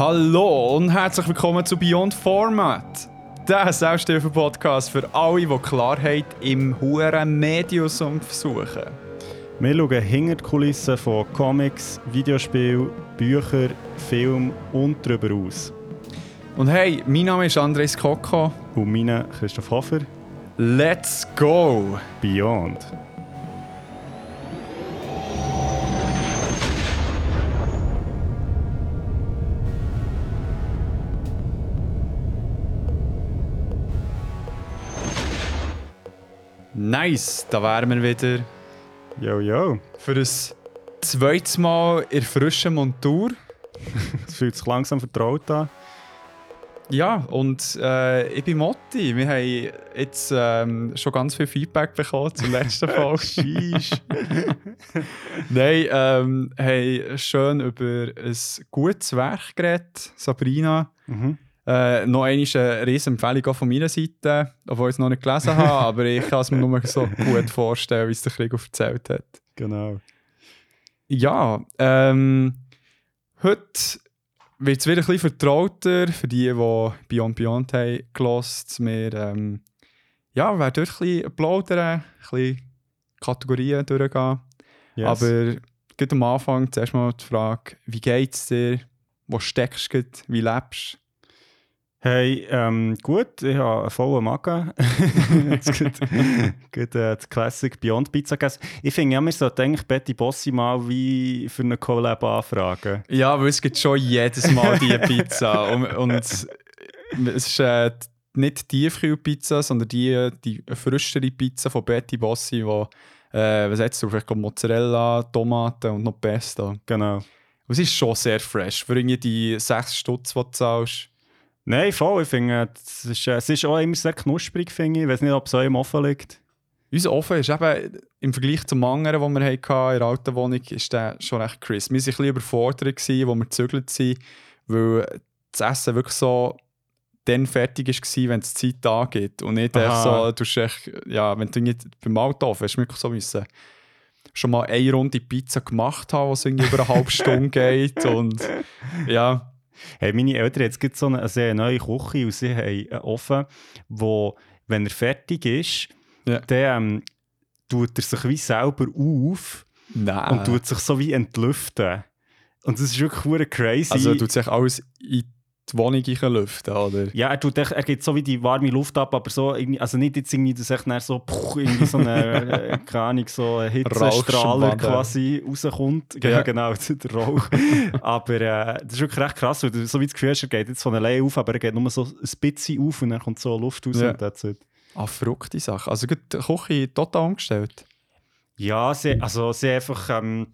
Hallo und herzlich willkommen zu Beyond Format. Der Selbsthilfe-Podcast für alle, die Klarheit im huren Medium suchen. Wir schauen hinter die Kulissen von Comics, Videospielen, Büchern, Film und darüber aus. Und hey, mein Name ist Andres Koko. Und meine Christoph Hofer. Let's go! Beyond. Nice, da wären wir wieder. Jo, jo. Für ein zweites Mal in frischer Montur. Es fühlt sich langsam vertraut an. Ja, und äh, ich bin Motti. Wir haben jetzt ähm, schon ganz viel Feedback bekommen zur letzten. Sheesh. Nein, ähm, haben schön über ein gutes Werk geredet, Sabrina. mhm. Äh, noch eine riesen Empfehlung auch von meiner Seite, obwohl ich es noch nicht gelesen habe, aber ich kann es mir nur so gut vorstellen, wie es der Krieg erzählt hat. Genau. Ja, ähm, heute wird es wieder ein bisschen vertrauter für die, die Beyond Beyond haben gelost. Wir ähm, ja, werden dort ein bisschen plaudern, ein bisschen Kategorien durchgehen. Yes. Aber gerade am Anfang zuerst mal die Frage, wie geht es dir? Wo steckst du? Wie lebst Hey, ähm, gut, ich habe einen vollen Magen. Jetzt geht, geht äh, die Classic Beyond Pizza gegessen. Ich finde, ja, wir sollten eigentlich Betty Bossi mal wie für eine Collab anfragen. du? Ja, weil es gibt schon jedes Mal diese Pizza. und, und es ist äh, nicht die Tiefkühlpizza, sondern die, die frischere Pizza von Betty Bossi, wo äh, was jetzt drauf? Ich glaube Mozzarella, Tomaten und noch Pesto. Genau. Und es ist schon sehr fresh. Für irgendwie die 6 Stutz, die du zahlst. Nein, voll. Ich finde, es ist, äh, es ist auch immer sehr knusprig, finde ich. Ich weiß nicht, ob es euch im Offen liegt. Unser Ofen ist eben im Vergleich zum anderen, den wir hatten in der alten Wohnung, ist der schon recht crisp. Wir waren ein bisschen überfordert, wo wir gezögert sind, weil das Essen wirklich so dann fertig war, wenn es Zeit angeht. Und nicht einfach so, du echt, ja, wenn du nicht beim Autoofen hast, wirklich so müssen schon mal eine Runde Pizza gemacht haben, was irgendwie über eine halbe Stunde geht. Und ja, Hey, meine Eltern jetzt so eine, sehr neue Küche und sie haben einen Ofen, wo, wenn er fertig ist, Ja. dann ähm, tut er sich wie selber auf nein. und tut sich so wie entlüften. Und das ist wirklich crazy. also tut sich alles in die Wohnung lüften, oder? ja, er, tut echt, er gibt so wie die warme Luft ab, aber so also nicht jetzt irgendwie, dass echt so, puh, irgendwie so eine, äh, keine Ahnung, so ein Hitzestrahler quasi rauskommt. Ja, Ja. genau, der Rauch. aber äh, das ist wirklich recht krass, weil du so wie das Gefühl hast, er geht jetzt von alleine auf, aber er geht nur so ein bisschen auf und dann kommt so Luft raus Ja. und that's it. Ah, verrückte Sache. Also die Küche total umgestellt. Ja, sie, also sie einfach ähm,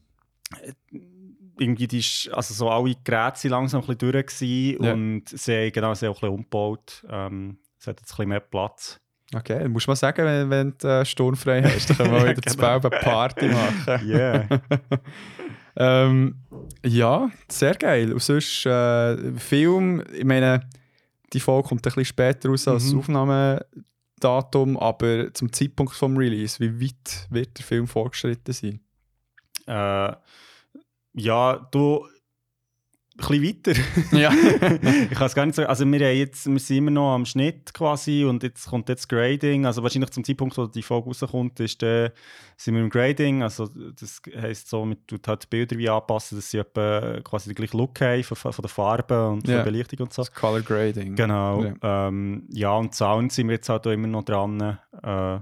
irgendwie die, also so alle Geräte sind langsam ein bisschen durch gewesen Ja. und sie haben genau, sie haben auch ein bisschen umgebaut. Ähm, es hat jetzt ein bisschen mehr Platz. Okay, dann musst du mal sagen, wenn, wenn du äh, sturmfrei hast, dann können wir wieder zu Genau. Belben eine Party machen. Yeah. ähm, ja, sehr geil. Und sonst äh, Film, ich meine, die Folge kommt ein bisschen später raus als das Mhm. Aufnahmedatum, aber zum Zeitpunkt vom Release, wie weit wird der Film vorgeschritten sein? äh, ja, du ein bisschen weiter. Ja. ich kann es gar nicht sagen. Also wir, haben jetzt, wir sind immer noch am Schnitt quasi und jetzt kommt jetzt Grading. Also wahrscheinlich zum Zeitpunkt, wo die Folge rauskommt, ist, äh, sind wir im Grading. Also das heisst so, man tut halt die Bilder wie anpassen, dass sie etwa quasi den gleichen Look haben von, von der Farbe und von Ja. der Belichtung und so. Das Color Grading. Genau. Ja. Ja. Ähm, ja, und Sound sind wir jetzt halt auch immer noch dran. Äh,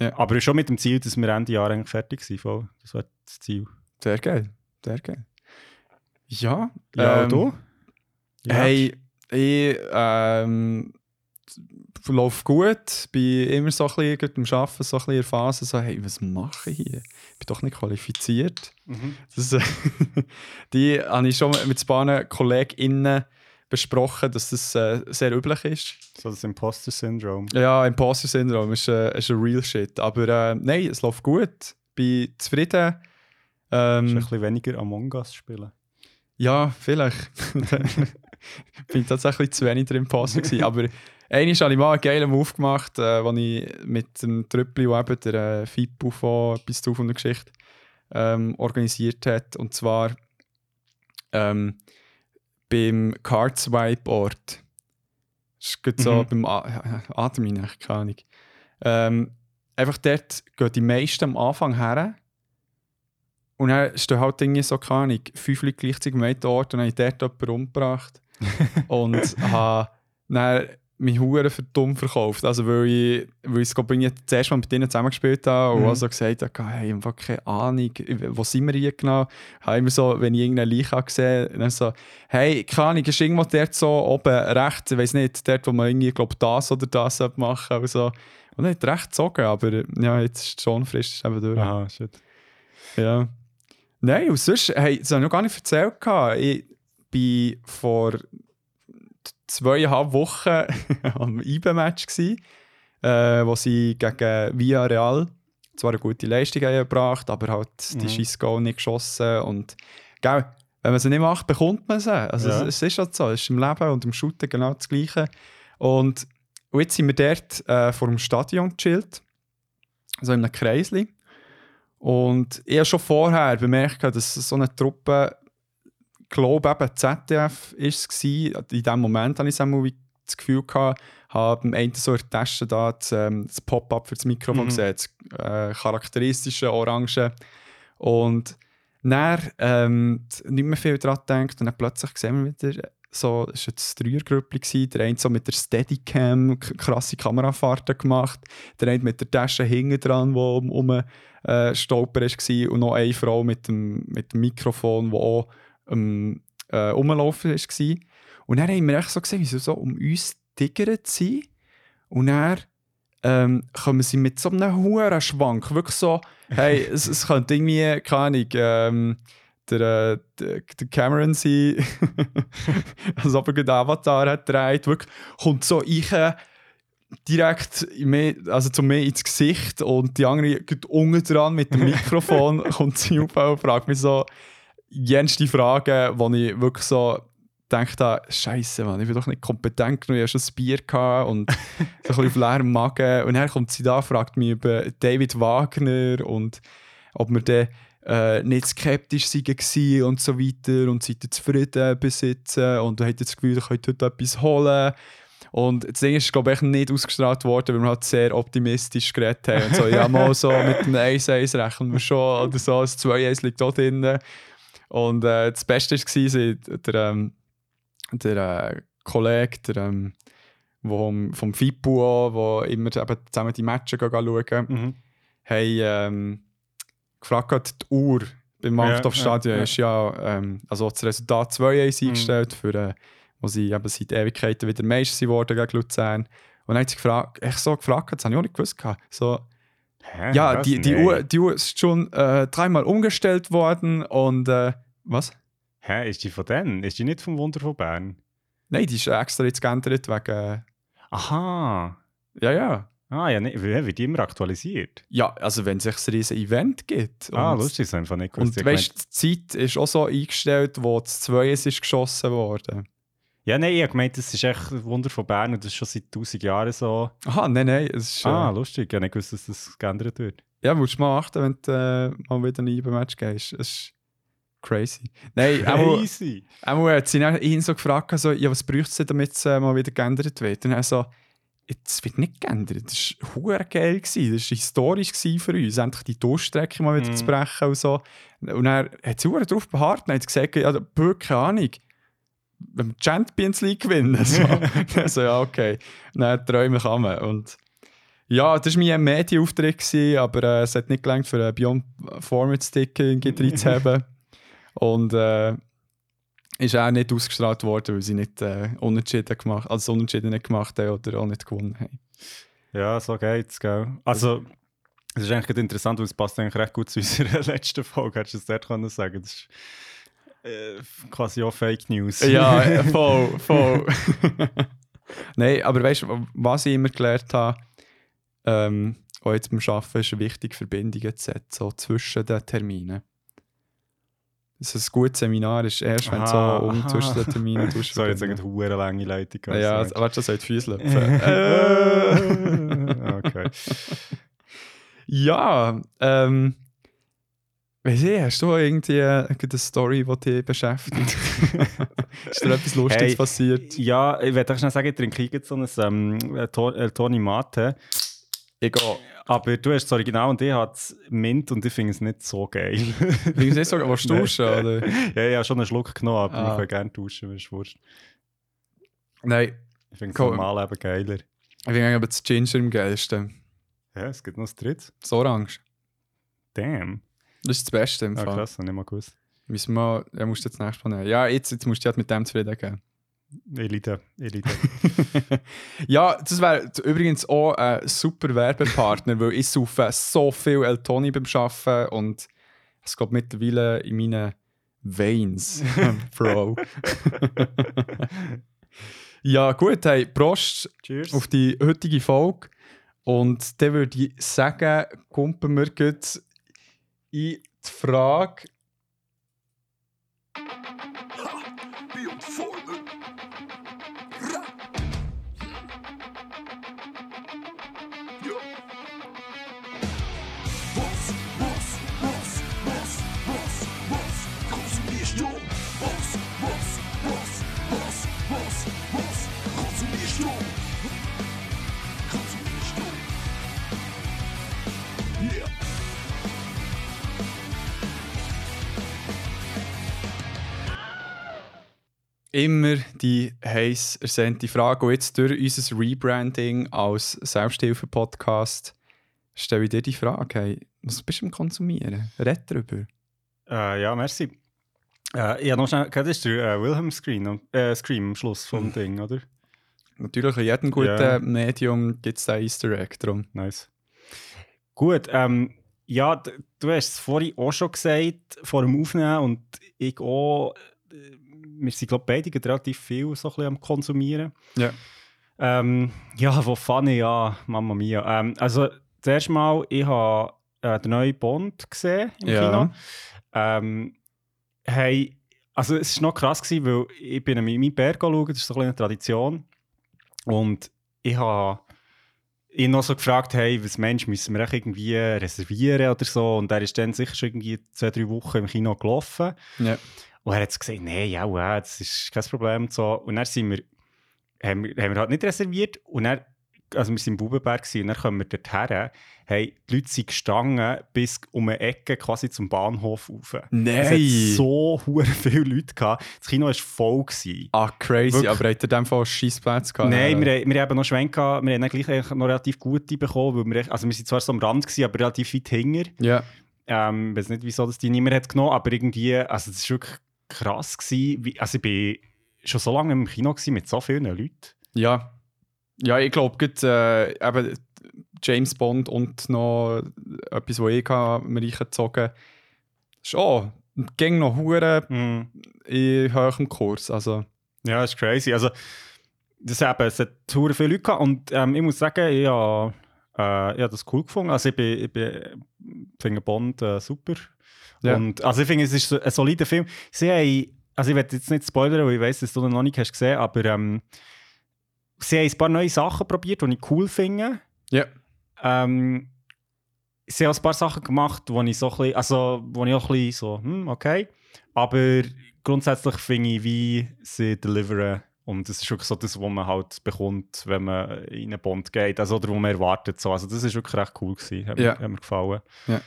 Ja. Aber schon mit dem Ziel, dass wir Ende Jahr eigentlich fertig sind. Voll. Das wäre das Ziel. Sehr geil. Sehr geil. Ja, Ja, ähm, du? Ja. Hey, ich ähm, läuft gut, bin immer so ein bisschen am Arbeiten, so ein bisschen in der Phase, so, hey, was mache ich hier? Ich bin doch nicht qualifiziert. Mhm. Das, äh, die habe ich schon mit ein paar KollegInnen besprochen, dass das äh, sehr üblich ist. So das Imposter-Syndrom. Ja, Imposter-Syndrom ist, äh, ist ein real shit. Aber äh, nein, es läuft gut. Bin zufrieden. Ist ein Ähm, bisschen weniger Among Us spielen. ja, vielleicht. bin tatsächlich zu wenig Imposter gewesen. Aber Einmal habe ich mal einen geilen Move gemacht, äh, wo ich mit dem Trüppli, der eben der äh, FIPU von «Bis zu von der Geschichte» ähm, organisiert hat. Und zwar ähm, beim Card-Swipe-Ort. Das ist gut so Mhm. beim A Atem keine Ahnung. Ähm, einfach dort gehen die meisten am Anfang her. Und dann stehen halt irgendwie so, keine Ahnung, fünf Leute gleichzeitig am einen Ort und dann habe ich dort jemanden umgebracht. und habe dann mich hure für dumm verkauft. Also weil ich, weil ich es das erste Mal mit ihnen zusammengespielt habe und Mhm. also gesagt habe, hey, ich habe keine Ahnung, wo sind wir hier genau? Habe immer so, wenn ich irgendeine Leiche habe gesehen dann so, hey, keine Ahnung, ist irgendwo dort so oben rechts, ich weiß nicht, dort, wo man irgendwie, glaub, das oder das machen oder so. Und dann hat er recht gezogen, aber ja, jetzt ist die Schonfrist ist eben durch. Aha, shit. Ja. Nein, und sonst, hey, das habe ich noch gar nicht erzählt. Ich war vor zweieinhalb Wochen am IBE-Match, äh, wo sie gegen Villarreal zwar eine gute Leistung gebracht, aber halt die Mhm. Schissgoal nicht geschossen. Und gell, wenn man sie nicht macht, bekommt man sie. Also Ja. es, es ist halt so, es ist im Leben und im Shooten genau das Gleiche. Und, und jetzt sind wir dort äh, vor dem Stadion gechillt, so in einem Kreisli. Und ich habe schon vorher bemerkt, dass so eine Truppe, ich glaube eben ZDF ist es. In dem Moment hatte ich einmal das Gefühl, gehabt, habe am Ende so in der Tasche da das, ähm, das Pop-up für das Mikrofon Mhm. gesehen, das äh, charakteristische Orange. Und dann ähm, nicht mehr viel daran gedacht und dann plötzlich sehen wir wieder, so, es war jetzt ein Dreiergrüppli, der eine so mit der Steadicam krasse Kamerafahrten gemacht, der eine mit der Tasche hinten dran, wo um, um äh, Stolper war und noch eine Frau mit dem, mit dem Mikrofon, die auch ähm, äh, rumlaufen war. Und dann haben wir echt so gesehen, wie sie so um uns tiggert sind. Und dann ähm, kommen sie mit so einem hohen Schwank, wirklich so, hey, es, es könnte irgendwie, keine Ahnung, ähm, der, äh, der, der Cameron sein, als ob er gerade Avatar hat gedreht, wirklich, kommt so ich direkt mir, also zu mir ins Gesicht und die andere geht unten dran mit dem Mikrofon, kommt sie auf und fragt mich so jenste Fragen, wo ich wirklich so gedacht habe, Scheiße, Mann, ich bin doch nicht kompetent genug, ich hatte schon ein Bier gehabt und so ein bisschen auf leerem Magen. Und dann kommt sie da, fragt mich über David Wagner und ob wir dann äh, nicht skeptisch waren und so weiter und seid ihr zufrieden besitzen und habt ihr das Gefühl, ihr könnt heute etwas holen. Und das Ding ist, glaube ich, nicht ausgestrahlt worden, weil wir halt sehr optimistisch geredet haben. Und so, ja, mal so mit einem 1-1 rechnen wir schon oder so, das 2-1 liegt auch drin. Und äh, das Beste war, der, ähm, der äh, Kollege, der, ähm, vom, vom FIPU wo immer eben zusammen die Matches schauen, Mhm. haben ähm, gefragt, hat, die Uhr beim Ja, Machtoff-Stadion ja, ja. ist ja, ähm, also das Resultat 2-1 Mhm. eingestellt, für, äh, wo sie eben seit Ewigkeiten wieder Meister sind worden gegen Luzern. Und dann hat sie gefragt, echt so gefragt, das habe ich auch nicht gewusst. So, Hä, ja, was? die, die. Uhr, die Uhr ist schon äh, dreimal umgestellt worden und äh, was? Hä, ist die von denen? Ist die nicht vom Wunder von Bern? Nein, die ist extra jetzt geändert wegen. Äh, Aha. ja, ja. Ah, ja, nee, wird die immer aktualisiert? Ja, also wenn es sich ein riesen Event gibt. ah, und- lustig, ich einfach nicht Und gewusst. Ich weißt die Zeit ist auch so eingestellt, wo das 2 ist geschossen worden. Ja, nein, ich habe gemeint, das ist echt ein Wunder von Bern und das ist schon seit 1000 Jahren so. Aha, nein, nein. Es ist, Ah, äh, lustig, ich habe nicht gewusst, dass das geändert wird. ja, musst du mal achten, wenn du äh, mal wieder ein IBE-Match gehst. Es ist crazy. Nein, Crazy! auch hat sie ihn so gefragt, so, ja, was bräuchte es, damit es äh, mal wieder geändert wird? Und er so, es wird nicht geändert. Das war geil. Gewesen. Das war historisch für uns, endlich die Durchstrecke mal wieder Mhm. zu brechen und so. Und er hat sie darauf beharrt und hat gesagt, ja, keine Ahnung, wenn wir die Champions League gewinnen. So. also, ja, okay. Dann träumen kann man. Und ja, das war mein Medienauftritt, aber äh, es hat nicht gelangt, für einen Beyond Format Stick irgendwie zu haben. Und äh, ist auch nicht ausgestrahlt worden, weil sie nicht äh, unentschieden gemacht, also unentschieden nicht gemacht haben oder auch nicht gewonnen haben. Ja, so geht's, gell? Also, es ist eigentlich interessant, weil es passt eigentlich recht gut zu unserer letzten Folge, hättest du es dort können sagen Das ist äh, quasi auch Fake News. Ja, äh, voll, voll. Nein, aber weißt du, was ich immer gelernt habe, ähm, auch jetzt beim Arbeiten ist wichtig, Verbindungen zu setzen, so zwischen den Terminen. dass ein gutes Seminar ist erst, wenn du so um zwischen den Terminen tust. So, jetzt eine hure lange Leitung. Ja, also, warte, das soll die Füße löpfen. äh. okay. Ja, ähm. Weiss ich, hast du irgendwie äh, eine Story, die dich beschäftigt? ist dir etwas Lustiges Hey, passiert? Ja, ich werde schnell sagen, ich trinke jetzt so ein ähm, äh, äh, Toni Mate. Egal. Aber du hast das Original und ich habe das Mint und ich finde es nicht so geil. Wie ich nicht sagen, willst du tauschen? Oder? ja, ich habe schon einen Schluck genommen, aber Ah. wir können gerne tauschen, wenn es wurscht. Nein, Ich finde es Cool. normal eben geiler. ich finde eigentlich das Ginger am geilsten. Ja, es gibt noch das dritte. Das Orange. Damn. Das ist das Beste im Ah, Fall. krass, habe ich mal gewusst. Müssen wir, musst du jetzt nächstes Mal nehmen. Ja, jetzt, jetzt musst du halt mit dem zufrieden geben. Elite, Elite. ja, das wäre übrigens auch ein super Werbepartner, weil ich saufe so viel El Toni beim Arbeiten und es geht mittlerweile in meinen Veins, Bro. ja, gut, hey, Prost Cheers. auf die heutige Folge. Und dann würde ich sagen, kumpen wir jetzt in die Frage. Immer die heiß ersehnte Frage. Und jetzt durch unser Rebranding als Selbsthilfe-Podcast stelle ich dir die Frage: hey, Was bist du am Konsumieren? Red darüber. Äh, ja, merci. Äh, ja, noch schnell, das ist der äh, Wilhelm Scream, am- äh, Scream am Schluss vom Ding, oder? Natürlich, in jedem guten Ja. Medium gibt es einen Easter Egg. Drum. Nice. Gut, ähm, ja, du hast es vorhin auch schon gesagt, vor dem Aufnehmen und ich auch, äh, wir sind, glaube ich, beide relativ viel so ein bisschen am Konsumieren. Ja. Ähm, ja, wo funny, ja, Mamma Mia. Ähm, also, zuerst mal, ich habe äh, den neuen Bond gesehen im Ja. Kino. Ähm, hey, also es war noch krass, gewesen, weil ich bin an meinen Berg schauen, das ist so ein eine Tradition. Und ich habe ihn noch so gefragt, hey, was Mensch, müssen wir irgendwie reservieren oder so? Und er ist dann sicher schon irgendwie zwei, drei Wochen im Kino gelaufen. Ja. Und er hat gesagt, nein, ja, ja, das ist kein Problem. Und, so. und dann sind wir, haben, wir- haben wir halt nicht reserviert. Und dann, also wir waren im Bubenberg und dann kommen wir dorthin. Hey, die Leute sind gestanden bis um eine Ecke quasi zum Bahnhof rauf. Es hat so viele Leute gehabt. Das Kino war voll. Gewesen. Ah, crazy. Wirklich. Aber hat er dem Fall Scheissplätze gehabt? Nein, wir, wir haben noch Schwenk gehabt. Wir haben dann gleich noch relativ gute bekommen, weil wir, also wir sind zwar so am Rand gewesen, aber relativ weit hinter. Ja. Ähm, ich weiß nicht, wieso das die niemand hat genommen, aber irgendwie, also das war wirklich krass gewesen. Wie, also ich bin schon so lange im Kino gewesen mit so vielen Leuten. Ja. Ja, ich glaube, äh, eben James Bond und noch etwas, was ich habe, mir reingezogen Schon. Ging noch Huren in hohem Kurs. Also, Ja, das ist crazy. Also, das eben, es hat hure viele Leute gehabt und ähm, ich muss sagen, ich habe äh, ich hab das cool gefunden. Also ich, bin, ich bin, finde Bond äh, super. Ja. Und, also ich finde, es ist ein solider Film. Sie haben, also ich werde jetzt nicht spoilern, weil ich weiß, dass du noch nicht hast gesehen, aber ähm, sie haben ein paar neue Sachen probiert, die ich cool finde. ja. Ähm, sie haben ein paar Sachen gemacht, wo ich so ein bisschen, also wo ich auch ein bisschen so, hm, okay. Aber grundsätzlich finde ich, wie sie deliveren. Und das ist wirklich so das, was man halt bekommt, wenn man in einen Bond geht. Also, oder wo man erwartet. So. Also, das ist wirklich recht cool gewesen. Hat, Ja. mir, hat mir gefallen. Ja.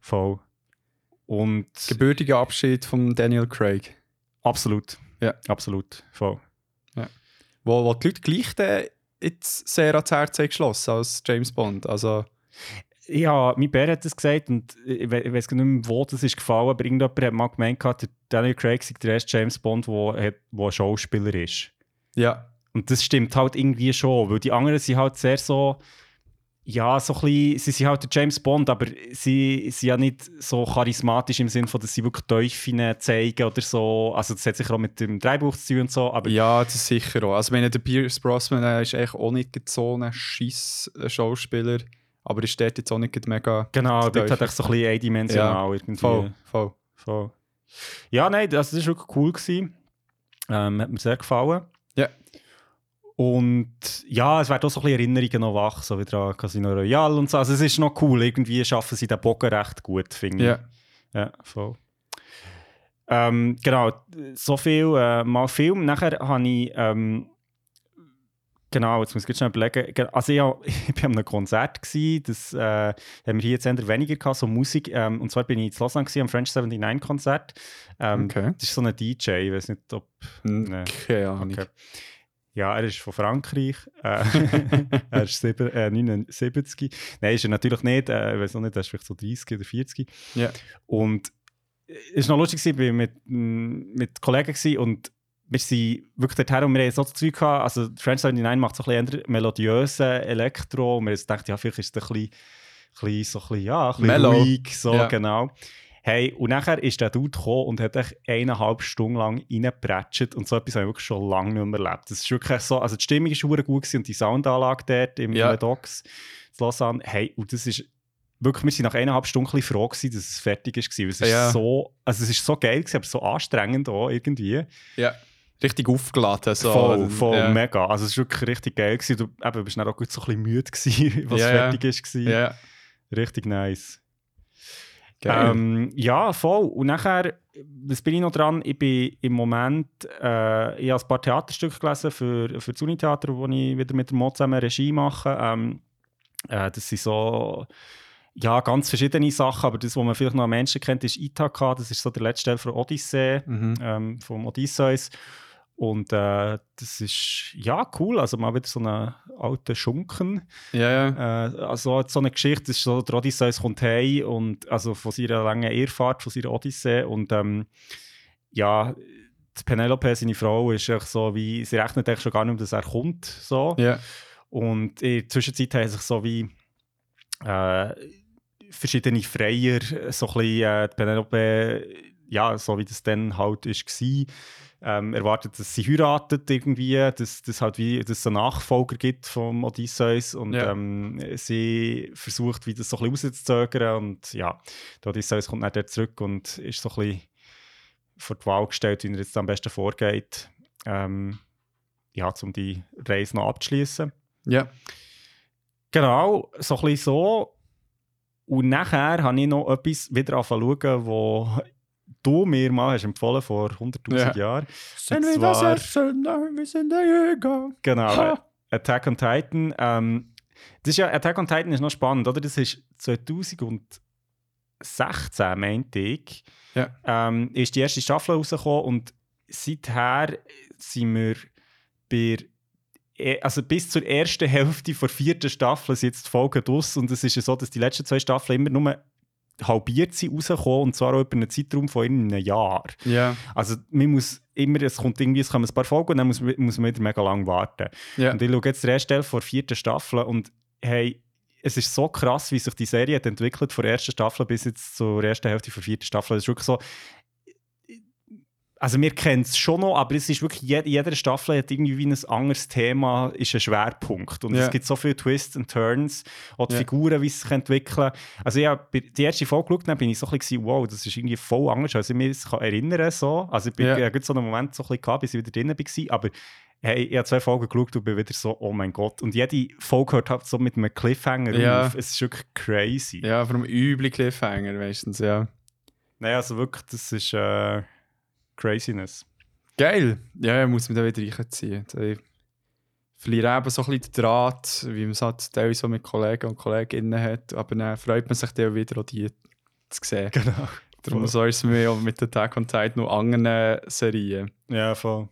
Voll. Und Gebürtiger Abschied von Daniel Craig. absolut. Ja. Absolut. Voll. Wo, wo die Leute gleich dann jetzt sehr ans Herz geschlossen als James Bond. Also, Ja, mein Bär hat das gesagt und ich, we ich weiß gar nicht mehr, wo das ist gefallen, aber irgendjemand hat mal gemeint, der Daniel Craig sei der erste James Bond, der ein Schauspieler ist. ja. Und das stimmt halt irgendwie schon, weil die anderen sind halt sehr so, ja, so ein bisschen, sie sind halt der James Bond, aber sie sind ja nicht so charismatisch im Sinne von, dass sie wirklich Teufel zeigen oder so. Also das hat sicher auch mit dem Drehbuch zu tun und so, aber Ja, das ist sicher auch. Also, meine, der Pierce Brosnan der ist eigentlich auch nicht so ein scheiß Schauspieler, aber ist dort jetzt auch nicht mega. genau, der dort hat echt so ein bisschen eindimensional irgendwie. Voll, voll. Voll. Ja, nein, das war wirklich cool. Gewesen. Ähm, hat mir sehr gefallen. Ja. Und ja, es werden auch so ein bisschen Erinnerungen noch wach, so wie dran Casino Royale und so. Also es ist noch cool, irgendwie schaffen sie den Bogen recht gut, finde Ja. ich. Ja, voll. Ähm, genau, so viel äh, mal Film. Nachher habe ich, ähm, genau, jetzt muss ich jetzt schnell überlegen. Ge- Also ich, hab- ich war an einem Konzert, gewesen, das äh, haben wir hier jetzt eher weniger gehabt, so Musik. Ähm, und zwar bin ich in Lausanne gewesen, am French 79 Konzert. Ähm, Okay. Das ist so ein DJ, ich weiß nicht, ob... Nee. Keine Ahnung. Okay. Ja, er ist von Frankreich. Äh, er ist sieben, äh, 79. Nein, ist er natürlich nicht. Äh, ich weiß auch nicht, er ist vielleicht so 30 oder 40. Ja. Und es war noch lustig, ich war mit, mm, mit Kollegen gewesen und wir sind wirklich dorthin und wir haben so das Zeug gehabt, also French 79 macht so ein bisschen melodiösen Elektro und wir haben gedacht, ja, vielleicht ist es ein bisschen, bisschen, so ein bisschen, ja, ein bisschen ruhig, so, Ja. genau. Hey, und nachher ist der Dude gekommen und hat echt eineinhalb Stunden lang reingepratscht und so etwas habe ich wirklich schon lange nicht mehr erlebt. Das ist wirklich so, also die Stimmung war gut und die Soundanlage dort im Ja. Docks in Lausanne, hey, und das ist wirklich, wir sind nach eineinhalb Stunden ein froh gewesen, dass es fertig ist. gewesen. Es ist Ja. so, also es ist so geil gewesen, aber so anstrengend auch irgendwie. Ja. Richtig aufgeladen. So. voll, voll ja. mega. Also es ist wirklich richtig geil gewesen. Du eben, bist dann auch gut so ein bisschen müde gewesen, was Ja, fertig ist. gewesen. Ja. Richtig nice. Ähm, ja, voll. Und nachher, was bin ich noch dran? Ich bin im Moment, äh, ich habe ein paar Theaterstücke gelesen für, für das Unitheater, wo ich wieder mit der Mo zusammen Regie mache. Ähm, äh, das sind so, ja, ganz verschiedene Sachen, aber das, was man vielleicht noch am Menschen kennt, ist Ithaka. Das ist so der letzte Teil von Odyssee, Mhm. ähm, vom Odysseus. Und äh, das ist, ja, cool. Also mal wieder so einen alten Schunken. Ja, ja. Äh, also so eine Geschichte, ist so, der Odysseus kommt heim und also von seiner langen Irrfahrt, von seiner Odyssee und ähm, ja, die Penelope, seine Frau, ist echt so wie, sie rechnet eigentlich schon gar nicht, mehr, dass er kommt, so. ja. Und in der Zwischenzeit haben sich so wie äh, verschiedene Freier, so ein bisschen äh, die Penelope, ja, so wie das dann halt ist, war, ähm, erwartet, dass sie heiratet irgendwie, dass es halt wie, dass es einen Nachfolger gibt vom Odysseus und Ja. ähm, sie versucht, wie das so ein bisschen rauszuzögern und ja, der Odysseus kommt dann dort zurück und ist so ein bisschen vor die Wahl gestellt, wie er jetzt am besten vorgeht, ähm, ja, um die Reise noch abzuschließen. Ja. Genau, so ein bisschen so. Und nachher habe ich noch etwas wieder angefangen zu schauen, wo du mir mal hast empfohlen vor 100'000 Ja. Jahren. Wenn wir das essen, wir sind der Jäger. Genau, Ha. Attack on Titan. Ähm, das ist ja, Attack on Titan ist noch spannend, oder? Das ist 2016, meinte ich, Ja. ähm, ist die erste Staffel rausgekommen und seither sind wir bei eh- also bis zur ersten Hälfte der vierten Staffel sind jetzt die Folgen aus und es ist ja so, dass die letzten zwei Staffeln immer nur halbiert sind rausgekommen und zwar auch über einen Zeitraum von einem Jahr. Ja. Also man muss immer, es kommt irgendwie, es kommen ein paar Folgen und dann muss, man- muss man wieder mega lang warten. Ja. Und ich schaue jetzt den ersten Teil vor der vierten Staffel und hey, es ist so krass, wie sich die Serie hat entwickelt von der ersten Staffel bis jetzt zur ersten Hälfte der vierten Staffel. Es ist wirklich so, also wir kennen es schon noch, aber es ist wirklich, jede, jede Staffel hat irgendwie wie ein anderes Thema, ist ein Schwerpunkt. Und Ja. es gibt so viele Twists und Turns, auch die Ja. Figuren, wie sie sich entwickeln. Also ich habe die erste Folge geschaut, dann bin ich so ein bisschen, wow, das ist irgendwie voll anders, als ich mich erinnern so. Also ich bin Ja. ja. so einen Moment so ein bisschen gehabt, bis ich wieder drinnen war, aber hey, ich habe zwei Folgen geschaut und bin wieder so, oh mein Gott. Und jede Folge hört halt so mit einem Cliffhanger Ja. auf. Es ist wirklich crazy. Ja, vor allem üble Cliffhanger meistens, ja. Nein, also wirklich, das ist äh, Craziness. Geil. Ja, muss man da wieder reinziehen. Ich verliere eben so ein bisschen den Draht, wie man es halt teilweise so mit Kollegen und Kolleginnen hat. Aber dann freut man sich dann auch wieder, auch die zu sehen. Genau. Darum so ist es mir auch mit Attack on Titan noch anderen Serien. Ja, voll.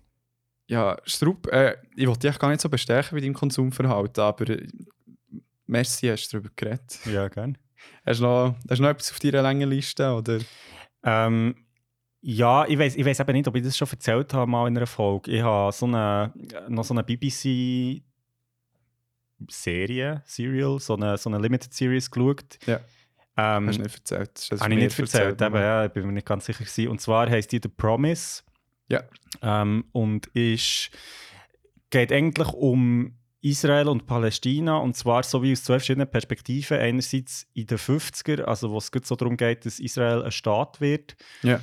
Ja, Strupp, äh, ich wollte dich gar nicht so bestärken bei deinem Konsumverhalten, aber äh, merci, hast du darüber geredet. Ja, gerne. Hast du noch, hast du noch etwas auf deiner langen Liste? Oder? Ähm, ja, ich weiß ich weiss eben nicht, ob ich das schon erzählt habe mal in einer Folge. Ich habe so eine, noch so eine BBC Serie, Serial, so eine, so eine Limited Series geschaut. Ja. Ähm, Hast du nicht erzählt? Das Habe ich nicht erzählt, eben, ja, ich bin mir nicht ganz sicher gewesen. Und zwar heisst die The Promise. Ja. Ähm, und ist, geht eigentlich um Israel und Palästina und zwar so wie aus zwei verschiedenen Perspektiven. Einerseits in den 50er, also wo es so darum geht, dass Israel ein Staat wird. Ja.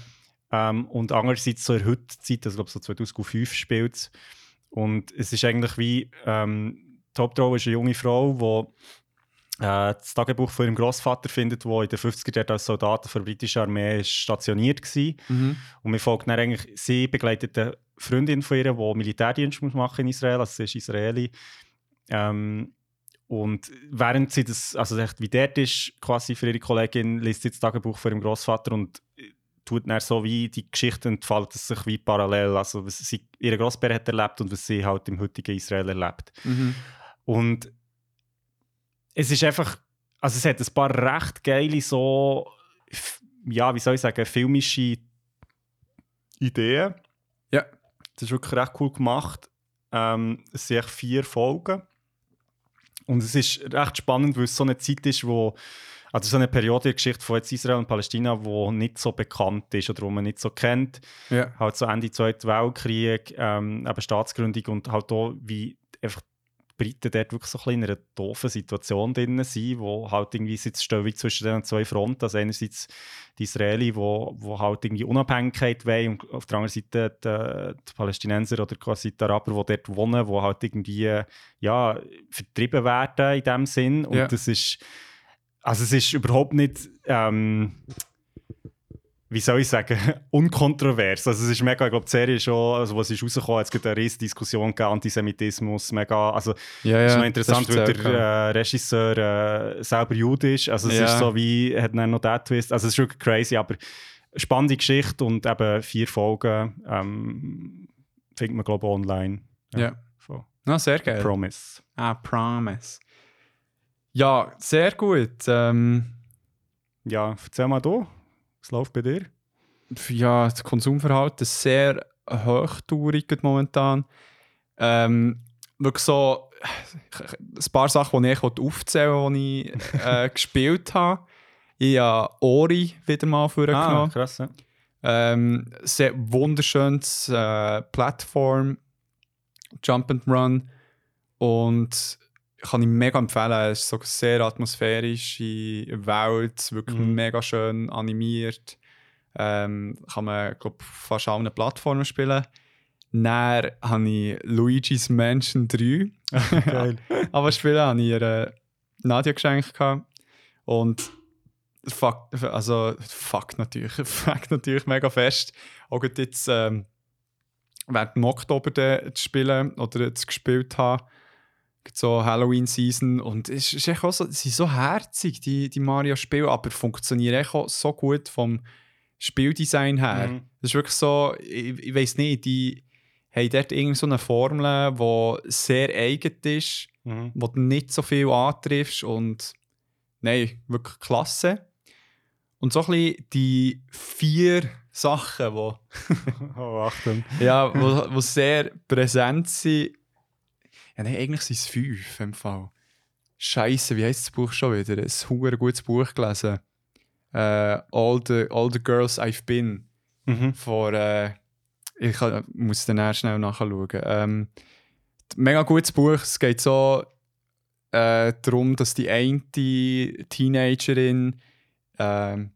Ähm, und andererseits so in der heutigen Zeit, also glaube so 2005 spielt es. Und es ist eigentlich wie, ähm, Hauptrolle ist eine junge Frau, die äh, das Tagebuch von ihrem Großvater findet, der in den 50er Jahren als Soldat für die britische Armee stationiert war. Mhm. Und wir folgen dann eigentlich, sie begleitet eine Freundin von ihr, die Militärdienst muss machen in Israel, also sie ist Israeli. Ähm, und während sie das, also echt wie dort ist, quasi für ihre Kollegin, liest sie das Tagebuch von ihrem Großvater und äh, tut dann so wie die Geschichte entfaltet sich wie parallel, also was sie, ihre Großbär hat erlebt und was sie halt im heutigen Israel erlebt. Mhm. Und es ist einfach, also es hat ein paar recht geile so, ja, wie soll ich sagen, filmische Ideen. Ja. Das ist wirklich recht cool gemacht. Ähm, es sind echt vier Folgen. Und es ist recht spannend, weil es so eine Zeit ist, wo, also so eine Periode der Geschichte von jetzt Israel und Palästina, wo nicht so bekannt ist oder wo man nicht so kennt Ja. halt so Ende Zweiten Weltkrieg, ähm, eben Staatsgründung und halt auch, wie einfach die Briten dort wirklich so ein bisschen in einer doofen Situation drin sind, wo halt irgendwie stehen wie zwischen den zwei Fronten. Also einerseits die Israeli, wo, wo halt irgendwie Unabhängigkeit wollen und auf der anderen Seite die, die Palästinenser oder quasi die Araber, die dort wohnen, die halt irgendwie ja, vertrieben werden in dem Sinn. Und Ja. das ist also es ist überhaupt nicht ähm, wie soll ich sagen, unkontrovers. Also es ist mega, ich glaube, die Serie ist schon, also was ist rausgekommen, es gibt eine riesige Diskussion gegeben, Antisemitismus, mega, also Ja, ja. ist noch interessant, das weil der ja. äh, Regisseur äh, selber Jude ist, also es Ja. ist so wie, hat dann noch den Twist, also es ist wirklich crazy, aber spannende Geschichte und eben vier Folgen ähm, findet man, glaube ich, online. Ja. Von Ah, sehr geil. Promise. Ah, Promise. Ja, sehr gut. Ähm, Ja, erzähl mal du, was läuft bei dir? ja, das Konsumverhalten ist sehr hochtourig momentan. Ähm, wirklich so ein paar Sachen, die ich aufzählen wollte, die ich äh, gespielt habe. Ich habe Ori wieder mal vorgenommen. Ah, krass, ja. Ähm, sehr wunderschönes äh, Plattform, Jump and Run und kann ich mega empfehlen. Es ist so eine sehr atmosphärische Welt, wirklich Mhm. mega schön animiert. Ähm, kann man glaub, fast allen Plattformen spielen. Dann habe ich Luigi's Mansion 3 Geil. aber spielen habe ich ihr äh, Nadia geschenkt und fuck, also fuck natürlich, fuck natürlich mega fest. Auch jetzt ähm, während dem Oktober zu spielen oder zu gespielt haben, Gerade so Halloween-Season und es ist echt auch so, sie sind so herzig, die, die Mario-Spiele, aber funktionieren echt auch so gut vom Spieldesign her. Mhm. Das ist wirklich so, ich, ich weiß nicht, die haben dort irgend so eine Formel, die sehr eigen ist, Mhm. wo du nicht so viel antriffst und nein, wirklich klasse. Und so ein bisschen die vier Sachen, wo, Oh, ja, wo, wo sehr präsent sind. Ja, nein, eigentlich sind es fünf im Fall. Scheiße, wie heißt das Buch schon wieder? Ein hure gutes Buch gelesen. Äh, all, the, all the Girls I've Been. Mhm. Von, äh, ich kann, muss dann erst schnell nachschauen. Ähm, mega gutes Buch. Es geht so äh, darum, dass die eine Teenagerin ähm,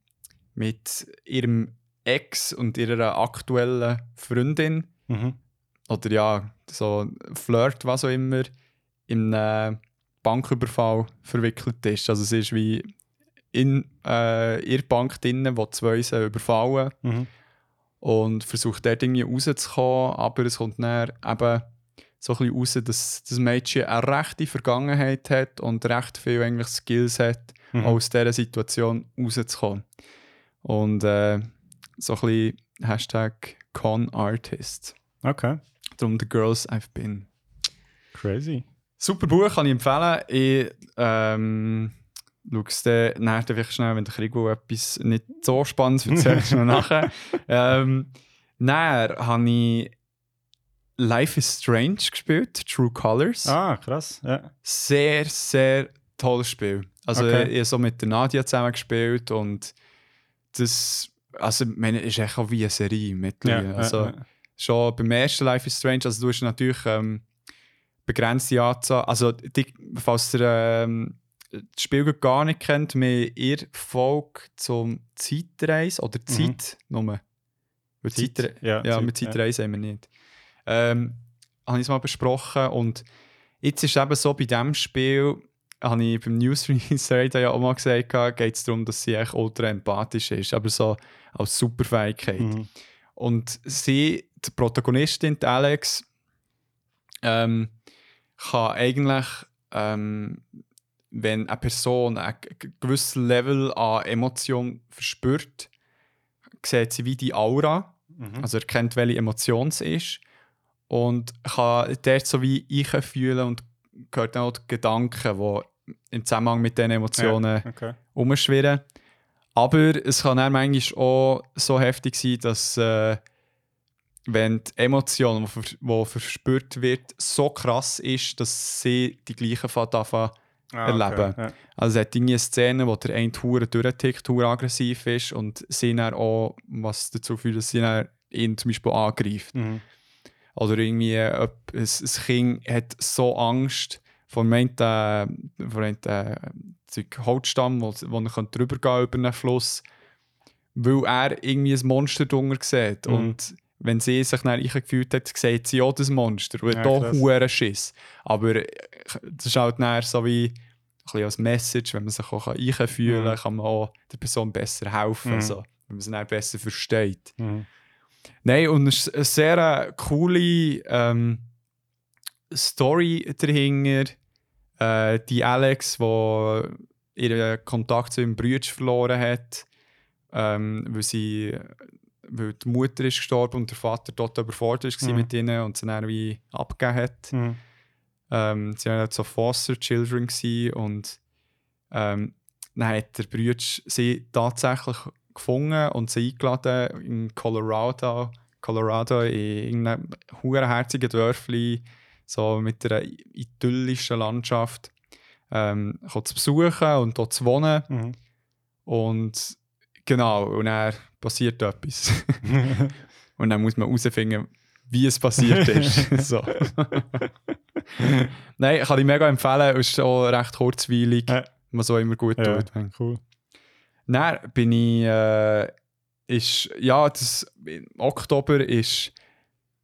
mit ihrem Ex und ihrer aktuellen Freundin Mhm. Oder ja, so Flirt, was auch immer, in einen Banküberfall verwickelt ist. Also es ist wie in äh, ihrer Bank drin, wo die zwei sie überfallen Mhm. und versucht dort irgendwie rauszukommen, aber es kommt dann eben so ein bisschen raus, dass das Mädchen eine rechte Vergangenheit hat und recht viel eigentlich Skills hat, Mhm. aus dieser Situation rauszukommen. Und äh, so ein bisschen Hashtag ConArtist. Okay. Darum The Girls I've Been. Crazy. Super Buch, kann ich empfehlen. Ich ähm, schaue es dann nachher vielleicht schnell, wenn der Krigo etwas nicht so spannendes erzählt, schnell nachher. Ähm, dann habe ich Life is Strange gespielt, True Colors. Ah, krass. Ja. Sehr, sehr tolles Spiel. Also Okay. ich habe so mit der Nadia zusammen gespielt und das also, ich meine, ist echt auch wie eine Serie mittlerweile. Ja, also, ja, ja. Schon beim ersten Life is Strange, also du hast natürlich ähm, begrenzte Anzahl, also die, falls ihr ähm, das Spiel gar nicht kennt, wir ihr Folge zum Zeitreise oder Mhm. Zeit, nur Weil Zeit? Zeit, Ja, ja, Zeit, mit Zeit ja. haben wir nicht. Ähm, habe ich es mal besprochen und jetzt ist es eben so, bei diesem Spiel habe ich beim News Release ja auch mal gesagt, geht es darum, dass sie echt ultra empathisch ist, aber so als Superfähigkeit. Mhm. Und sie, die Protagonistin, die Alex, ähm, kann eigentlich, ähm, wenn eine Person ein gewisses Level an Emotion verspürt, sieht sie wie die Aura, Mhm. also erkennt, welche Emotion es ist und kann dort so wie ich fühlen und gehört dann auch die Gedanken, die im Zusammenhang mit diesen Emotionen Ja, okay. umschwirren. Aber es kann dann manchmal auch so heftig sein, dass äh, wenn die Emotion, die, ver die verspürt wird, so krass ist, dass sie die gleichen anfangen Ah, erleben. Okay. Ja. Also es hat irgendwie eine Szene, wo der eine Hure durchtickt, hure aggressiv ist und sie dann auch, was dazu führt, dass sie dann ihn zum Beispiel angreift. Mhm. Oder irgendwie äh, ein, ein Kind hat so Angst vor äh, dem äh, Holzstamm, wo, wo er drüber gehen über einen Fluss, weil er irgendwie ein Monster drunter sieht. Mhm. Und wenn sie sich dann gefühlt hat, sieht sie auch das Monster und Ja. Huren Schiss. Aber äh, das ist halt dann so wie ein bisschen als Message, wenn man sich auch einfühlen kann, Mhm. kann man auch der Person besser helfen, Mhm. so, wenn man sie dann besser versteht. Mhm. Nein, und es ist eine sehr coole ähm, Story dahinter. Äh, die Alex, die ihren Kontakt zu ihrem Bruder verloren hat, ähm, weil, sie, weil die Mutter ist gestorben und der Vater dort überfordert war Mhm. mit ihnen und sie dann wie abgegeben hat. Mhm. Ähm, sie waren halt so Foster Children gewesen und ähm, dann hat der Bruder sie tatsächlich gefunden und sie eingeladen in Colorado, Colorado in irgendeinem hurenherzigen Dörfli, so mit einer idyllischen Landschaft, ähm, zu besuchen und dort zu wohnen. Mhm. Und genau, und dann passiert etwas. und dann muss man herausfinden, wie es passiert ist. so. Nein, kann ich mega empfehlen. Es ist auch recht kurzweilig, Ja. was so immer gut Ja. tut. Cool. Dann bin ich, äh, ist, ja, das, im Oktober ist,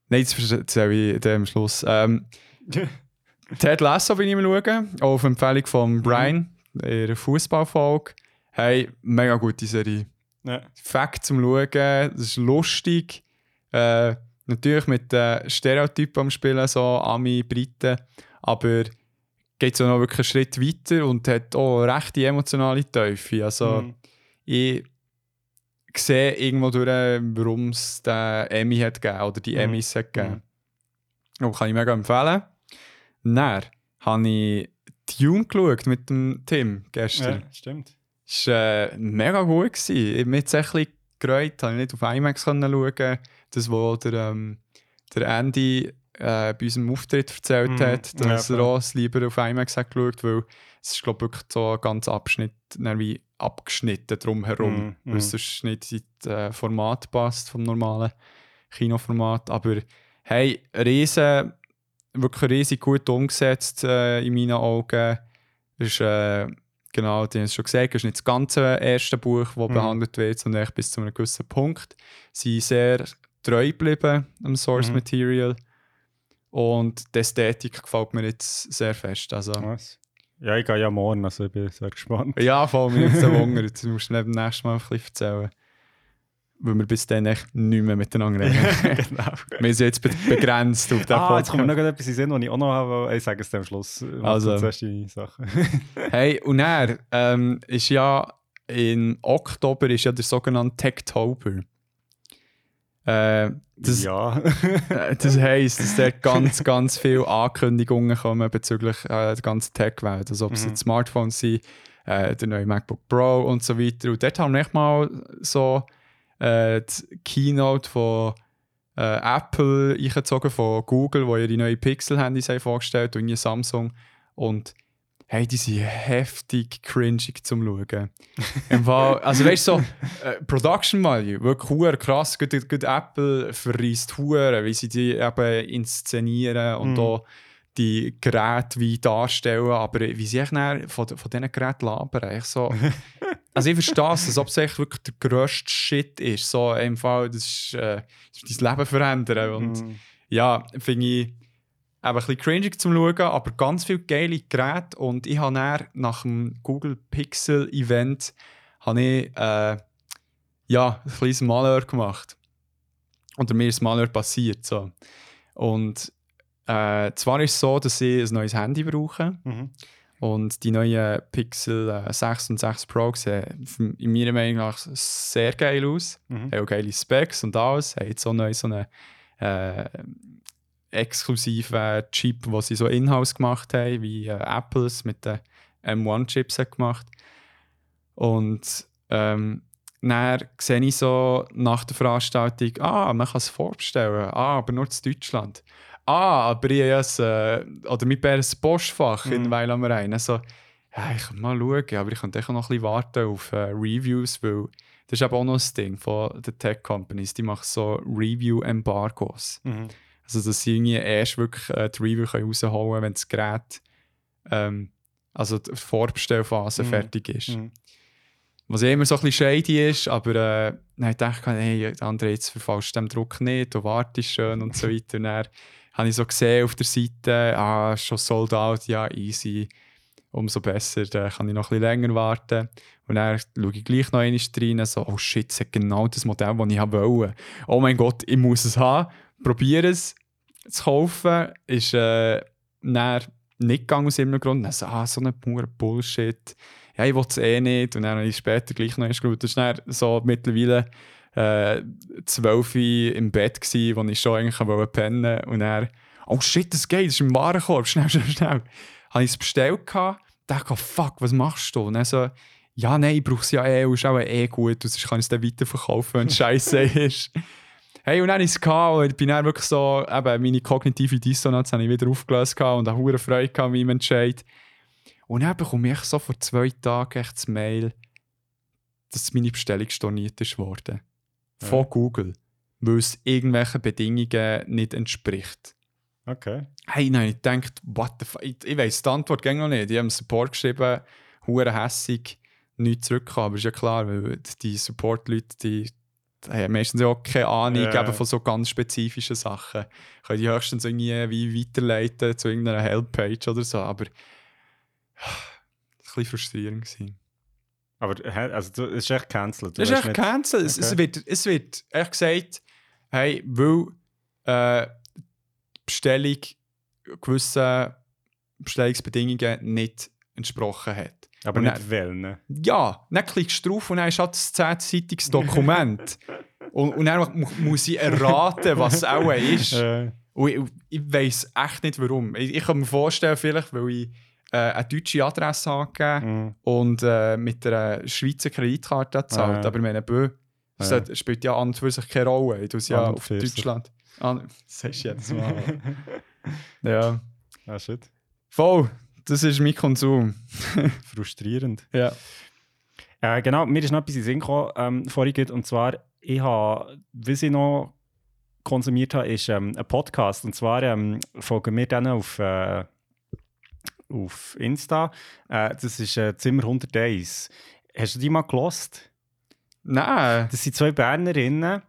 nein, das erzähle ich am Schluss. Ähm, Ted Lasso bin ich am schauen, auch auf Empfehlung von Brian, in einer Fußballfolge. Hey, mega gute Serie. Ja. Fact zum Schauen, es ist lustig. Äh, natürlich mit den Stereotypen am Spielen, so Ami, Briten, aber geht so noch wirklich einen Schritt weiter und hat auch recht emotionale Tiefe. Also, Mhm. ich sehe irgendwo durch, warum es den Emmy hat gegeben oder die Mhm. Emmys hat gegeben. Oh, kann ich mega empfehlen. Dann habe ich Dune geschaut mit dem Tim gestern. Ja, stimmt. Es war äh, mega gut. Gewesen. Ich bin jetzt ein bisschen gereut, habe ich nicht auf IMAX schauen Das, was der, ähm, der Andy äh, bei unserem Auftritt erzählt Mhm. hat, dass Ja, er auch lieber auf IMAX hat geschaut, weil es ist glaube wirklich so ein ganz Abschnitt, wie abgeschnitten drumherum, Mhm, weil mhm. es nicht in das äh, Format passt vom normalen Kinoformat. Aber hey, riesen, wirklich riesig gut umgesetzt äh, in meinen Augen. Ist, äh, genau, die haben es schon gesagt, es ist nicht das ganze erste Buch, das Mhm. behandelt wird, sondern echt bis zu einem gewissen Punkt. Sie sind sehr treu geblieben am Source Mhm. Material. Und die Ästhetik gefällt mir jetzt sehr fest. Also, Was? Ja, ich gehe ja morgen, also ich bin sehr gespannt. ja, vor allem jetzt Wunder. Jetzt musst du mir beim nächsten Mal ein bisschen erzählen. Weil wir bis dann echt nicht mehr miteinander reden. genau. wir sind jetzt be begrenzt auf den Ah, jetzt kommt Podcast. noch etwas in Sinn, was ich auch noch habe. Ich sage es am Schluss. Also. zuerst deine Sachen. Hey, und er ähm, ist ja im Oktober ist ja der sogenannte Techtober. Äh, das, ja. äh, das heisst, dass dort ganz, ganz viele Ankündigungen kommen bezüglich äh, der ganzen Tech-Welt. Also ob es Mhm. jetzt Smartphones sind, äh, der neue MacBook Pro und so weiter. Und dort haben wir echt mal so äh, die Keynote von äh, Apple eingezogen, von Google, wo ihre neuen Pixel-Handys haben vorgestellt und Samsung. Und hey, die sind heftig cringig zum Schauen. Im Fall, also weißt du, so äh, Production Value, wirklich hure krass. Gut, gut Apple verreist hure, wie sie die eben inszenieren und Mhm. auch die Geräte wie darstellen, aber wie sie echt von, von diesen Geräten labern, echt so also ich verstehe es, als ob es echt wirklich der grösste Shit ist. So im Fall, das ist, äh, das ist dein Leben verändern. Und Mhm. ja, finde ich eben ein bisschen cringy zum Schauen, aber ganz viele geile Geräte. Und ich habe nach dem Google Pixel Event habe ich, äh, ja, ein kleines Malheur gemacht. Oder mir ist Malheur passiert. So. Und äh, zwar ist es so, dass ich ein neues Handy brauche. Mhm. Und die neuen Pixel äh, 6 und 6 Pro sehen in meiner Meinung nach sehr geil aus. Mhm. Haben auch geile Specs und alles. Haben jetzt so neu so einen äh, exklusiven Chip, den sie so in-house gemacht haben, wie äh, Apples mit den M1-Chips gemacht. Und ähm, dann sehe ich so nach der Veranstaltung, ah, man kann es vorbestellen, ah, aber nur in Deutschland. Ah, aber ich habe ein, äh, oder mit ein Postfach in Mhm. Weil am Rhein. Also, ja, ich kann mal schauen, aber ich könnte auch noch ein bisschen warten auf äh, Reviews, weil das ist eben auch noch ein Ding von den Tech-Companies, die machen so Review-Embargos. Mhm. Also, dass sie irgendwie erst wirklich äh, die Review können rausholen können, wenn das Gerät, ähm, also die Vorbestellphase Mhm. fertig ist. Mhm. Was ja immer so ein bisschen shady ist, aber äh, dann dachte ich, hey, der andere jetzt verfallst dem Druck nicht, du wartest schön und so weiter. Und dann habe ich so gesehen auf der Seite, ah, schon sold out, ja, easy. Umso besser, dann kann ich noch ein bisschen länger warten. Und dann schaue ich gleich noch einmal rein, so, oh shit, es hat genau das Modell, das ich wollte. Oh mein Gott, ich muss es haben. Probiere es zu kaufen. Ist äh, nicht gegangen aus irgendeinem Grund. Dann so, ah, so ein purer Bullshit ja, ich will es eh nicht. Und dann habe ich später gleich noch erst geschaut. Das war dann so mittlerweile äh, 12 Uhr im Bett, gewesen, wo ich schon eigentlich wollte pennen Und dann, oh shit, das geht, das ist im Warenkorb, schnell, schnell, schnell. Habe ich es bestellt gehabt, dachte, ich, fuck, was machst du? Und dann so, ja, nein, ich brauche es ja eh, und ist auch eh gut, und sonst kann ich es dann weiterverkaufen, wenn es scheiße ist. Hey, und dann ist es gehabt, und ich bin dann wirklich so, eben, meine kognitive Dissonanz habe ich wieder aufgelöst gehabt und habe hure Freude gehabt mit meinem Entscheid. Und dann bekomme ich so vor zwei Tagen echt das Mail, dass meine Bestellung storniert ist worden. Von Ja. Google. Weil es irgendwelchen Bedingungen nicht entspricht. Okay. Hey, nein, ich dachte, what the fuck? Ich, ich weiss die Antwort ging noch nicht. Die haben Support geschrieben, hure hässig, nichts zurückgekommen. Aber ist ja klar, weil die Support-Leute, die, die haben meistens auch keine Ahnung eben von so ganz spezifischen Sachen. Können die höchstens irgendwie wie weiterleiten zu irgendeiner Helppage oder so. Aber das war ein bisschen frustrierend. Gewesen. Aber also, es ist echt cancelled. Das ist echt cancelled. Es, es, Okay. wird, es wird echt gesagt, hey, weil äh, Bestellung gewissen Bestellungsbedingungen nicht entsprochen hat. Aber Und nicht wählen. Ja, dann klickst du drauf und dann ist halt das 10-seitiges Dokument. und, und dann mu muss ich erraten, was es auch ist. Äh, Und ich, ich weiß echt nicht warum. Ich, ich kann mir vorstellen, vielleicht, weil ich äh, eine deutsche Adresse angegeben mhm. und äh, mit einer Schweizer Kreditkarte gezahlt. Ja. Aber meine Bö, das Ja. hat- spielt ja an und für sich keine Rolle. Ich tue es ja auf. Deutschland. An, das sagst du jetzt mal. ja. ah, shit. Voll, das ist mein Konsum. Frustrierend. Ja. Äh, genau, mir ist noch etwas in Sinn gekommen, ähm, vorhin, und zwar, ich habe, was ich noch konsumiert habe, ist ähm, ein Podcast. Und zwar ähm, folgen wir dann auf, äh, auf Insta. Äh, das ist äh, Zimmer 101. Hast du die mal gelost? Nein. Das sind zwei Bernerinnen.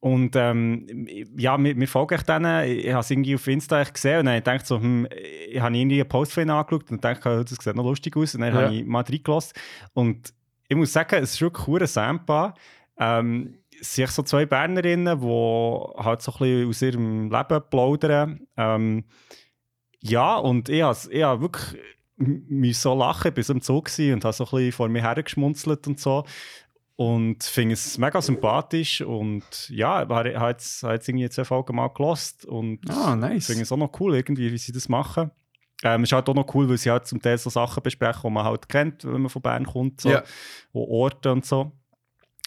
Und ähm, ja, wir, wir folgen echt denen. Ich, ich habe es irgendwie auf Insta gesehen und dann habe ich gedacht, so, hm, ich habe irgendwie einen Post von ihnen angeschaut und dachte, das sieht noch lustig aus. Und dann Ja. habe ich mal reingelassen. Und ich muss sagen, es ist wirklich cool Sampa. Ähm, es sind so zwei Bernerinnen, die halt so ein bisschen aus ihrem Leben plaudern. Ähm, ja, und ich habe, ich habe wirklich mich so lachen, bis am Zug war und habe so ein bisschen vor mir hergeschmunzelt und so. Und finde es mega sympathisch und ja, ich habe jetzt, jetzt irgendwie zwei Folgen mal gelost und Ah, nice. finde es auch noch cool, irgendwie, wie sie das machen. Ähm, ist halt auch noch cool, weil sie halt zum Teil so Sachen besprechen, die man halt kennt, wenn man von Bern kommt, so, und Orte und so.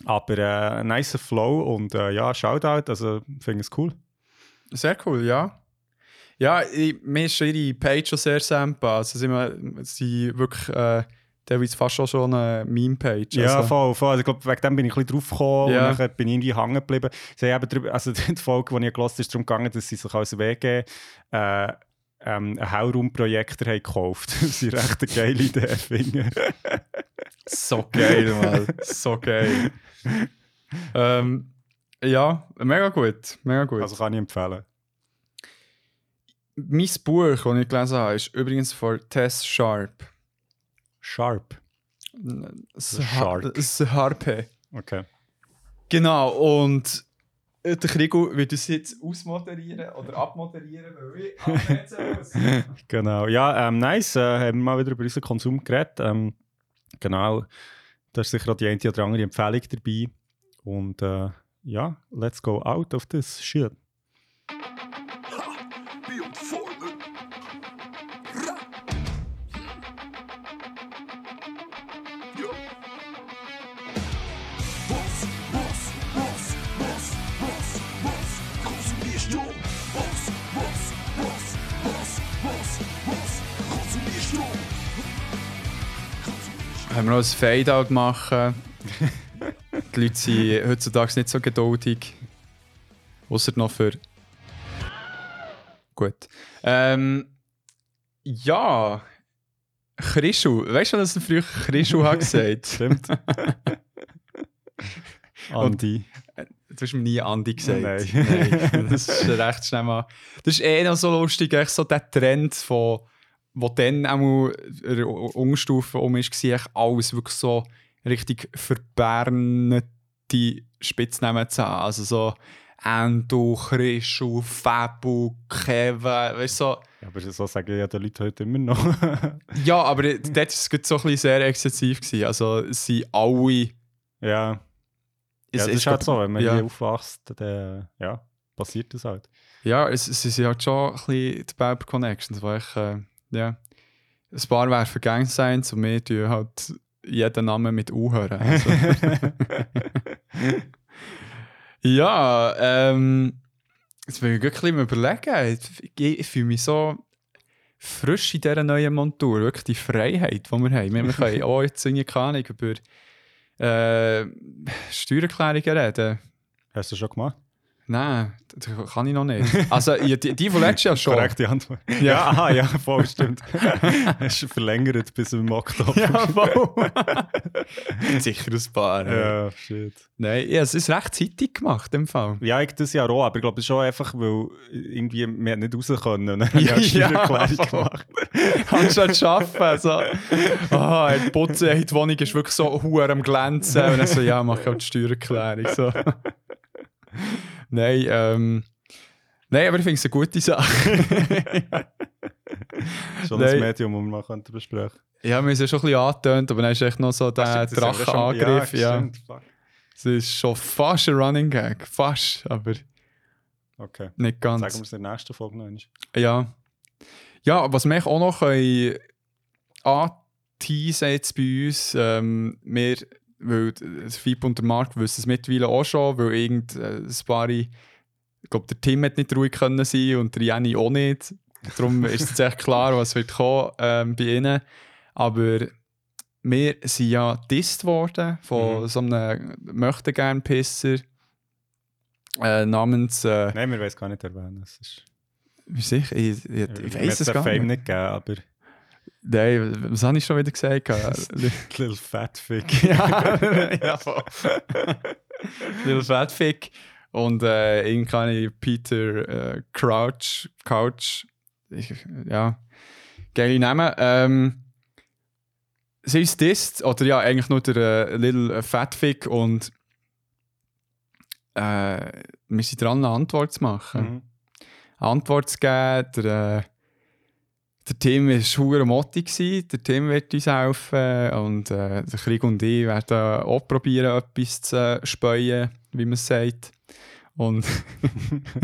Aber äh, ein nicer Flow und äh, ja, Shoutout, also finde es cool. Sehr cool, ja. Ja, ich, mir ist ihre Page schon sehr simpel. Also sind wir, sie wirklich, äh, ist fast schon schon eine Meme-Page. Ja, also, voll, voll. Also, ich glaube, wegen dem bin ich ein bisschen drauf gekommen Ja. und dann bin ich irgendwie hängen geblieben. Sie haben eben also die Folge, die ich gelesen habe, ist darum gegangen, dass sie sich als WG äh, ähm, einen Haurumprojektor haben gekauft. Was ich recht eine geile Idee finde. So geil, Mann. so geil. ähm, ja, mega gut. Mega gut. Also kann ich empfehlen. Mein Buch, das ich gelesen habe, ist übrigens von Tess Sharp. Sharp. Das Harpe. Okay. Genau, und äh, der Krigo wird uns jetzt ausmoderieren oder abmoderieren, weil ich abnehmen muss. Genau. Ja, ähm, nice. Äh, haben wir mal wieder über unseren Konsum geredet. Ähm, genau. Da ist sicher auch die eine oder andere Empfehlung dabei. Und äh, ja, let's go out of this shit. Haben wir noch ein Fade-out machen? die Leute sind heutzutage nicht so geduldig. Außer noch für. Gut. Ähm, ja. Chrischu. Weißt du, dass er früher Chrischu hat gesagt? Stimmt. Andi. Du hast mir nie Andi gesagt. Nein. Nein. Das ist recht schnell mal. Das ist eh noch so lustig, echt so der Trend von, wo dann auch der Umstufe um ist, war alles wirklich so richtig verbärnete Spitznamen zu haben. Also so Endo, Chrisu, Fabu, Kevin, weißt du, so. Ja, aber so sagen ja die Leute heute immer noch. Ja, aber dort war es so ein bisschen sehr exzessiv. Gewesen. Also es sind alle... ja. ja, das ist halt so. Wenn man ja. hier aufwachst, dann ja, passiert das halt. Ja, es, es sind halt schon ein bisschen die Bauer Connections, wo ich, äh, ja, ein paar wären vergangen sein, zu mir tun halt jeden Namen mit U hören. Also. ja, ähm, jetzt will ich wirklich mal überlegen. Ich, ich fühle mich so frisch in dieser neuen Montur. Wirklich die Freiheit, die wir haben. Wir, wir können auch jetzt irgendwie keine über äh, Steuererklärungen reden. Hast du schon gemacht? Nein, das kann ich noch nicht. Also, ja, die, die von letztes Jahr schon. Korrekte Antwort. Ja, aha, ja, voll, stimmt. Hast du verlängert bis im Oktober. Ja, voll. Sicher ein paar. Ja. ja, shit. Nein, ja, es ist recht zeitig gemacht, im Fall. Ja, ich das ja auch, aber ich glaube, es ist schon einfach, weil irgendwie wir nicht raus können. Ich Ja, eine Steuererklärung voll. gemacht. Anstatt zu arbeiten. So. Oh, die Putze, die Wohnung ist wirklich so hure am Glänzen. Und dann so, ja, mach ich auch die Steuererklärung. So. Nein, ähm. Nein, aber ich finde es eine gute Sache. Schon Nein. ein Medium, das wir mal könnten besprechen ja, wir ja schon ein bisschen angetönt, aber dann ist echt noch so der Drachenangriff. Ja, fuck. Es ist schon fast ein Running Gag. Fast, aber Okay. nicht ganz. Sagen wir es in der nächsten Folge noch einmal. Ja. Ja, was wir auch noch können anteasen jetzt bei uns, ähm, wir, weil das Fieb und der Marc wissen es mittlerweile auch schon, weil irgend äh, ein paar, ich glaube, der Tim hat nicht ruhig können sein und der Jenny auch nicht. Darum ist jetzt echt klar, was wird kommen ähm, bei ihnen. Aber wir sind ja disst worden von Mhm. so einem Möchtegern-Pisser äh, namens, äh, Nein, wir es gar nicht erwähnen. Es ist, wie sicher, ich, ich, ich mir weiß es gar Fame nicht. nicht gegeben, aber Nein, was habe ich schon wieder gesagt? Little Fat Fick. ja, ja. Little Fatfick und äh, irgendeine Peter äh, Crouch, Couch, ich, ja, geile Namen. Ähm, sie ist das, oder ja, eigentlich nur der äh, Little Fatfick und äh, wir sind dran, eine Antwort zu machen. Mhm. Antwort zu geben. Der, der Tim war Motti. gewesen. Der Tim wird uns helfen. Und äh, der Krieg und ich werden auch probieren, etwas zu speuen, wie man sagt. Und,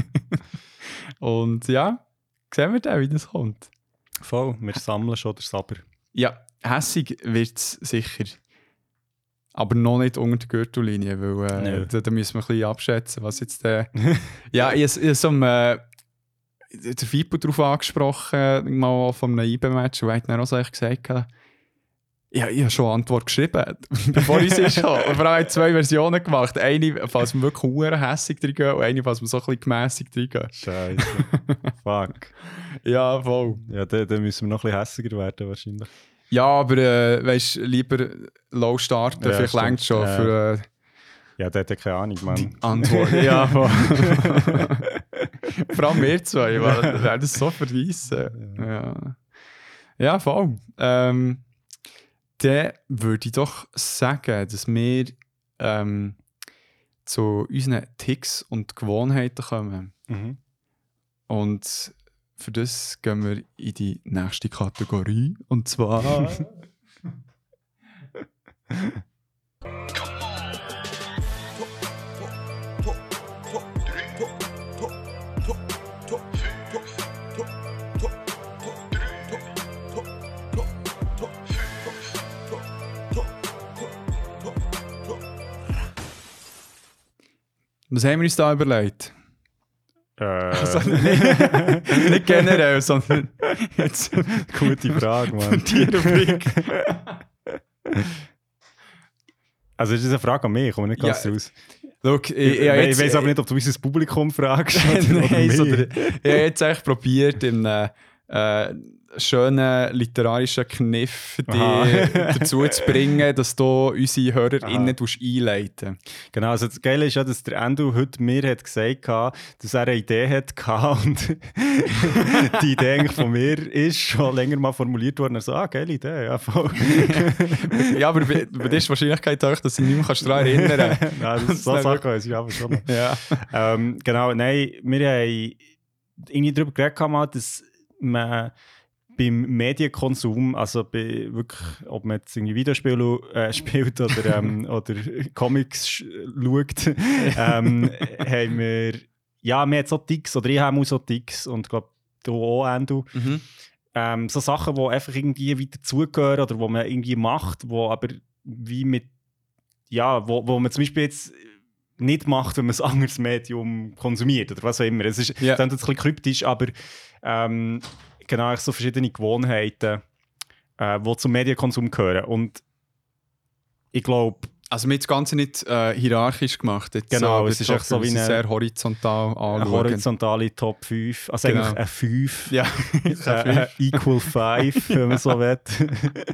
und ja, sehen wir dann, wie das kommt. Voll, wir sammeln schon den Saber. Ja, hässig wird es sicher. Aber noch nicht unter der Gürtellinie, weil äh, da, da müssen wir ein bisschen abschätzen, was jetzt der. ja, ich, ich so äh, der Fipo darauf angesprochen, mal von einem IB-Match, und er hat dann auch so gesagt, ja, ich habe schon eine Antwort geschrieben, bevor ich sie schon. Und vor allem zwei Versionen gemacht. Eine, falls wir wirklich hure hässig drin gehen, und eine, falls wir so ein bisschen gemässigt drin gehen. Scheiße. Fuck. Ja, voll. Ja, dann, dann müssen wir noch ein bisschen hässiger werden wahrscheinlich. Ja, aber äh, weißt lieber low starten, Ja, vielleicht längt schon Ja. für äh, Ja, der hat ja keine Ahnung, Mann. Antwort. ja, voll. Vor allem wir zwei, weil wir werden das so verreissen. Ja, ja voll. Ähm, dann würde ich doch sagen, dass wir ähm, zu unseren Ticks und Gewohnheiten kommen. Mhm. Und für das gehen wir in die nächste Kategorie. Und zwar. Was haben wir uns da überlegt? Äh, Also, nicht, generell, sondern jetzt gute Frage, Mann. die Rubrik. Also ist das eine Frage an mich? Ich komme nicht ganz Ja, raus. Look, ich, Ich, ich, ich weiß aber nicht, ob du unser Publikum fragst oder, oder Nein, sondern ich habe jetzt echt probiert, in einem äh, schönen literarischen Kniff dich dazu zu bringen, dass du unsere HörerInnen einleiten Genau, also das Geile ist ja, dass der Endo heute mir hat gesagt hat, dass er eine Idee hat und die Idee von mir ist schon länger mal formuliert worden. Er so, ah, geile Idee, ja, voll. Ja, aber bei, bei dir ist die Wahrscheinlichkeit hoch, dass ich mich nicht mehr daran erinnern kann. Nein, das, so Das Sachen weiß ich aber schon. ja. ähm, genau, nein, wir haben irgendwie darüber geredet, dass man beim Medienkonsum, also bei wirklich, ob man jetzt irgendwie Videospiele äh, spielt oder, ähm, oder Comics sch- schaut, ähm, haben wir, ja, wir haben so Ticks, oder ich habe auch so Ticks und ich glaube, du auch, Endo. Mhm. Ähm, so Sachen, die einfach irgendwie wieder dazugehören oder wo man irgendwie macht, wo aber wie mit, ja, wo, wo man zum Beispiel jetzt nicht macht, wenn man ein anderes Medium konsumiert oder was auch immer. Es ist Ja. das jetzt ein bisschen kryptisch, aber ähm, genau, so verschiedene Gewohnheiten, äh, die zum Medienkonsum gehören. Und ich glaube, Also wir haben das Ganze nicht äh, hierarchisch gemacht. Jetzt Genau, es ist echt so wie eine- sehr horizontal eine anschauen. horizontale Top 5, also Genau. eigentlich eine 5. Ja, Äh, äh, equal 5, wenn man so will.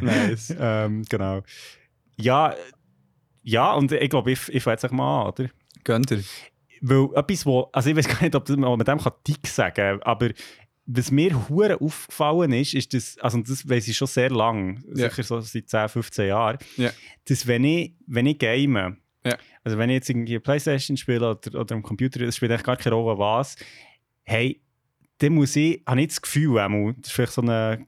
nice. ähm, genau. Ja, ja, und ich glaube, ich, ich fange jetzt mal an, oder? Gönnt ihr? Weil etwas, wo, also ich weiß gar nicht, ob das- man dem kann Tick sagen kann, aber was mir hure aufgefallen ist, ist, dass, also das weiß ich schon sehr lang, Ja. sicher so seit 10, 15 Jahren, Ja. dass wenn ich, wenn ich game, Ja. also wenn ich jetzt irgendwie Playstation spiele oder, oder am Computer, das spielt eigentlich gar keine Rolle was, hey, dann muss ich, habe ich das Gefühl, einmal, das ist vielleicht so eine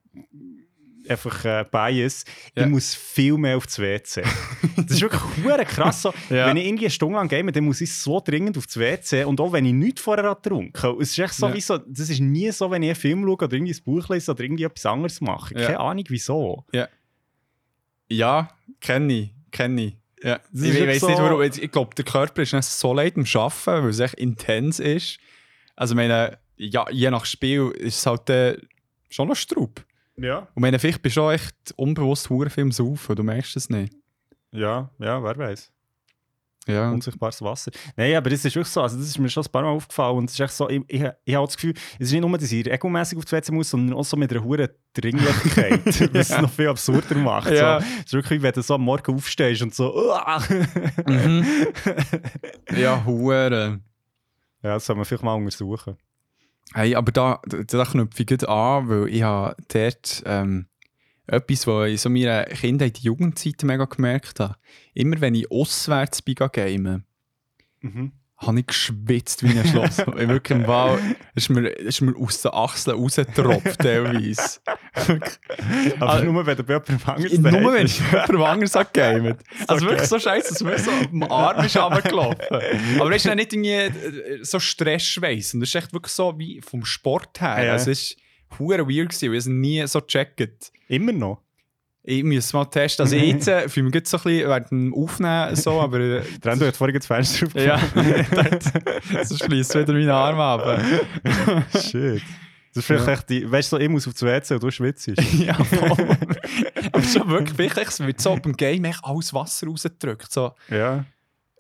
einfach äh, Bias, Ja. ich muss viel mehr auf das WC. das ist wirklich krass. So, Ja. Wenn ich irgendwie eine Stunde lang game, dann muss ich so dringend auf das WC und auch wenn ich nichts vorher getrunken Es ist echt so Ja. wie so, das ist nie so, wenn ich einen Film schaue oder irgendwie ein Buch lese oder irgendwie etwas anderes mache. Ja. Keine Ahnung wieso. Ja, kenne ich. Kenne ich. Ja. Das Ich, weiß nicht, so- warum. Ich glaube, der Körper ist nicht so leid am Arbeiten, weil es echt intens ist. Also, ich meine, ja, je nach Spiel ist es halt äh, schon noch Straub. Ja. Und meine, vielleicht bist du auch echt unbewusst hure Film saufen, du merkst es nicht. Ja, ja, wer weiß. Ja. Unsichtbares Wasser. Nein, aber das ist wirklich so, also das ist mir schon ein paar Mal aufgefallen und es ist echt so, ich, ich, ich habe das Gefühl, es ist nicht nur, dass ich regelmäßig auf die WC muss, sondern auch so mit einer hohen Dringlichkeit, was es noch viel absurder macht. Ja. So, es ist wirklich, wenn du so am Morgen aufstehst und so. Mhm. ja, hure. ja, das soll man vielleicht mal untersuchen. Hey, aber da, da, knüpfe ich gerade an, weil ich habe dort ähm, etwas, was ich so in meiner Kindheit, Jugendzeit mega gemerkt habe. Immer wenn ich auswärts bin game, Mhm. Habe ich geschwitzt wie ein Schloss. ich wirklich im Wald, ist mir, ist mir aus den Achseln rausgetropft teilweise. Aber Ah, nur, wenn du jemandem anderes Nur wenn ich jemand anderes habe gegamet. Also okay. wirklich so scheiße, dass mir so am Arm ist runtergelaufen. Aber es ist dann nicht irgendwie äh, so Stressschweiß. Und das ist echt wirklich so wie vom Sport her. Ja. Also es war hure weird, gewesen, weil ich es nie so gecheckt. Immer noch. Ich muss mal testen. Also jetzt äh, fühle ich mich so ein bisschen während dem Aufnehmen so, aber... Äh, Der Endo hat vorhin das Fenster ja, aufgemacht. so schließt wieder meine Arme ab. Shit. Das ist vielleicht Ja. echt die, weißt du, so, ich muss auf das WC und du schwitzt. ja, voll. aber schon wirklich, es wird so beim Game echt alles Wasser rausgedrückt. So. ja.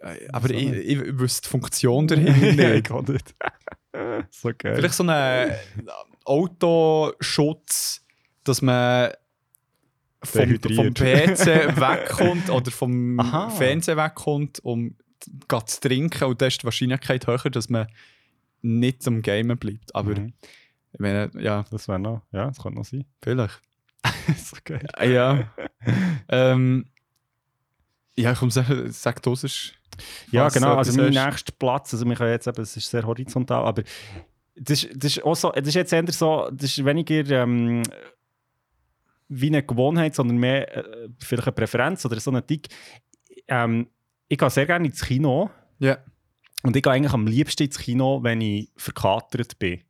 Äh, Aber So. ich, ich wüsste die Funktion dahinter ja, nicht. ich kann nicht. so geil. Vielleicht so ein Autoschutz, dass man vom, vom. PC wegkommt oder vom Aha. Fernsehen wegkommt, um zu trinken. Und dann ist die Wahrscheinlichkeit höher, dass man nicht zum Gamen bleibt. Aber Mhm. ich meine, ja, Das wäre noch, ja, das könnte noch sein. vielleicht. so geil. Ja. ähm, ja, komm, sag, sag du, sonst. Ja, genau. Also mein nächster Platz, also wir können jetzt eben, es ist sehr horizontal, aber das, ist- das ist auch so, das ist jetzt eher so, das ist weniger ähm, wie eine Gewohnheit, sondern mehr äh, vielleicht eine Präferenz oder so ein Tick. Ähm, ich gehe sehr gerne ins Kino Ja. und ich gehe eigentlich am liebsten ins Kino, wenn ich verkatert bin.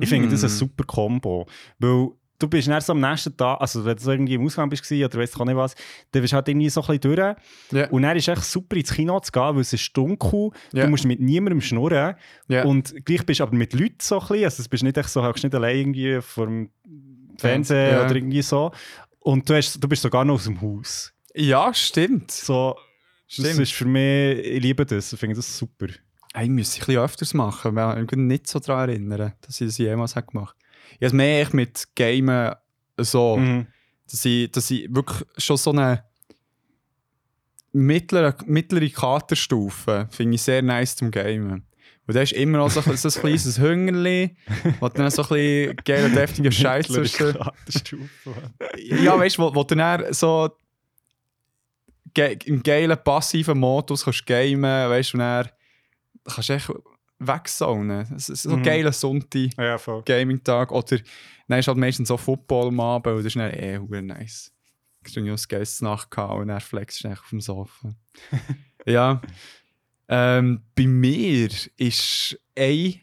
Ich finde das Mm. ein super Kombo, weil du bist dann so am nächsten Tag, also wenn du irgendwie im Ausgang bist oder weißt auch nicht was, dann bist du halt irgendwie so ein bisschen durch Ja. und dann ist es echt super ins Kino zu gehen, weil es ist dunkel, Ja. du musst mit niemandem schnurren Ja. und gleich bist du aber mit Leuten so ein bisschen, also du bist nicht echt so, hockst nicht allein irgendwie vor dem Fernsehen Ja. oder irgendwie so und du, hast, du bist sogar noch aus dem Haus. ja, stimmt. So, das Stimmt. ist für mich, ich liebe das, ich finde das super. Hey, müsste ich ein bisschen öfters machen, weil ich mich nicht so daran erinnere, dass ich das jemals habe gemacht habe. Ich habe es mehr mit Gamen so, Mhm. dass, ich, dass ich wirklich schon so eine mittlere, mittlere Katerstufe finde ich sehr nice zum Gamen. Und da ist immer noch so, ein- so ein kleines Hüngerli, wo dann so ein bisschen geiler, deftiger Scheiß zwischen. Ja, weißt du, wo, wo du dann so ge im geilen passiven Modus kannst gamen, weißt du, und dann kannst du echt. Es ist so ein Mhm. geiler Sonntag. Ja. Gaming-Tag. Oder dann ist halt meistens so Football am Abend und das ist dann eh nice. Du hast das geilste Nacht gehabt und dann flexst du auf dem Sofa. ja. Ähm, bei mir ist ein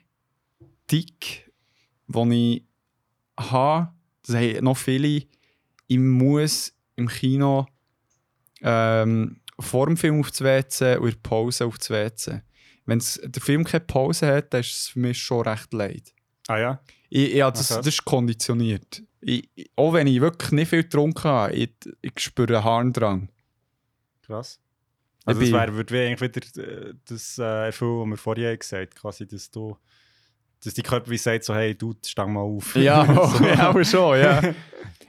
Tick, den ich habe, das haben noch viele, ich muss im Kino ähm, vor dem Film auf WC und in der Pause auf WC. Wenn der Film keine Pause hat, dann ist es für mich schon recht leid. Ah ja? Ich, hab das, Okay. das ist konditioniert. Ich, ich- auch wenn ich wirklich nicht viel getrunken habe, ich, ich spüre einen Harndrang. Krass. Also das wäre würd wie eigentlich wieder äh, das äh, erfüllen, was wir vorher gesagt haben, quasi, dass du dass die Körper wie sagt so, hey, du, stang mal auf. Ja, so. ja aber schon, ja.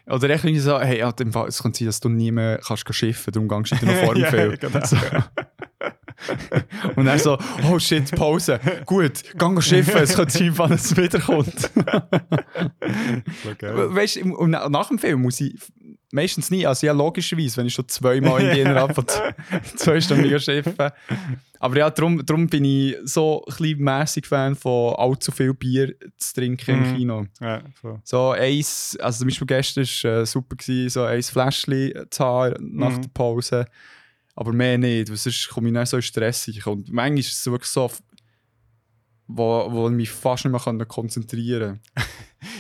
Oder echt irgendwie so, hey, ja, im Fall, es kann sein, dass du nie mehr kannst schiffen darum gehst du noch vor dem Film. genau. So. Und dann so, oh shit, Pause. Gut, geh schiffen, es kann sein, wann es wiederkommt. Geil. Weißt du, nach dem Film muss ich meistens nie, also ja, logischerweise, wenn ich schon zweimal in innerhalb von zwei Stunden gehe schiffen. Aber ja, darum, darum bin ich so ein mässig Fan von allzu viel Bier zu trinken im Mhm. Kino. Ja, voll. So eins, also zum Beispiel gestern war äh, super, gewesen, so ein Fläschchen zu haben nach Mhm. der Pause. Aber mehr nicht, weil sonst komme ich dann so stressig. Und manchmal ist es wirklich so, wo, wo ich mich fast nicht mehr konzentrieren kann.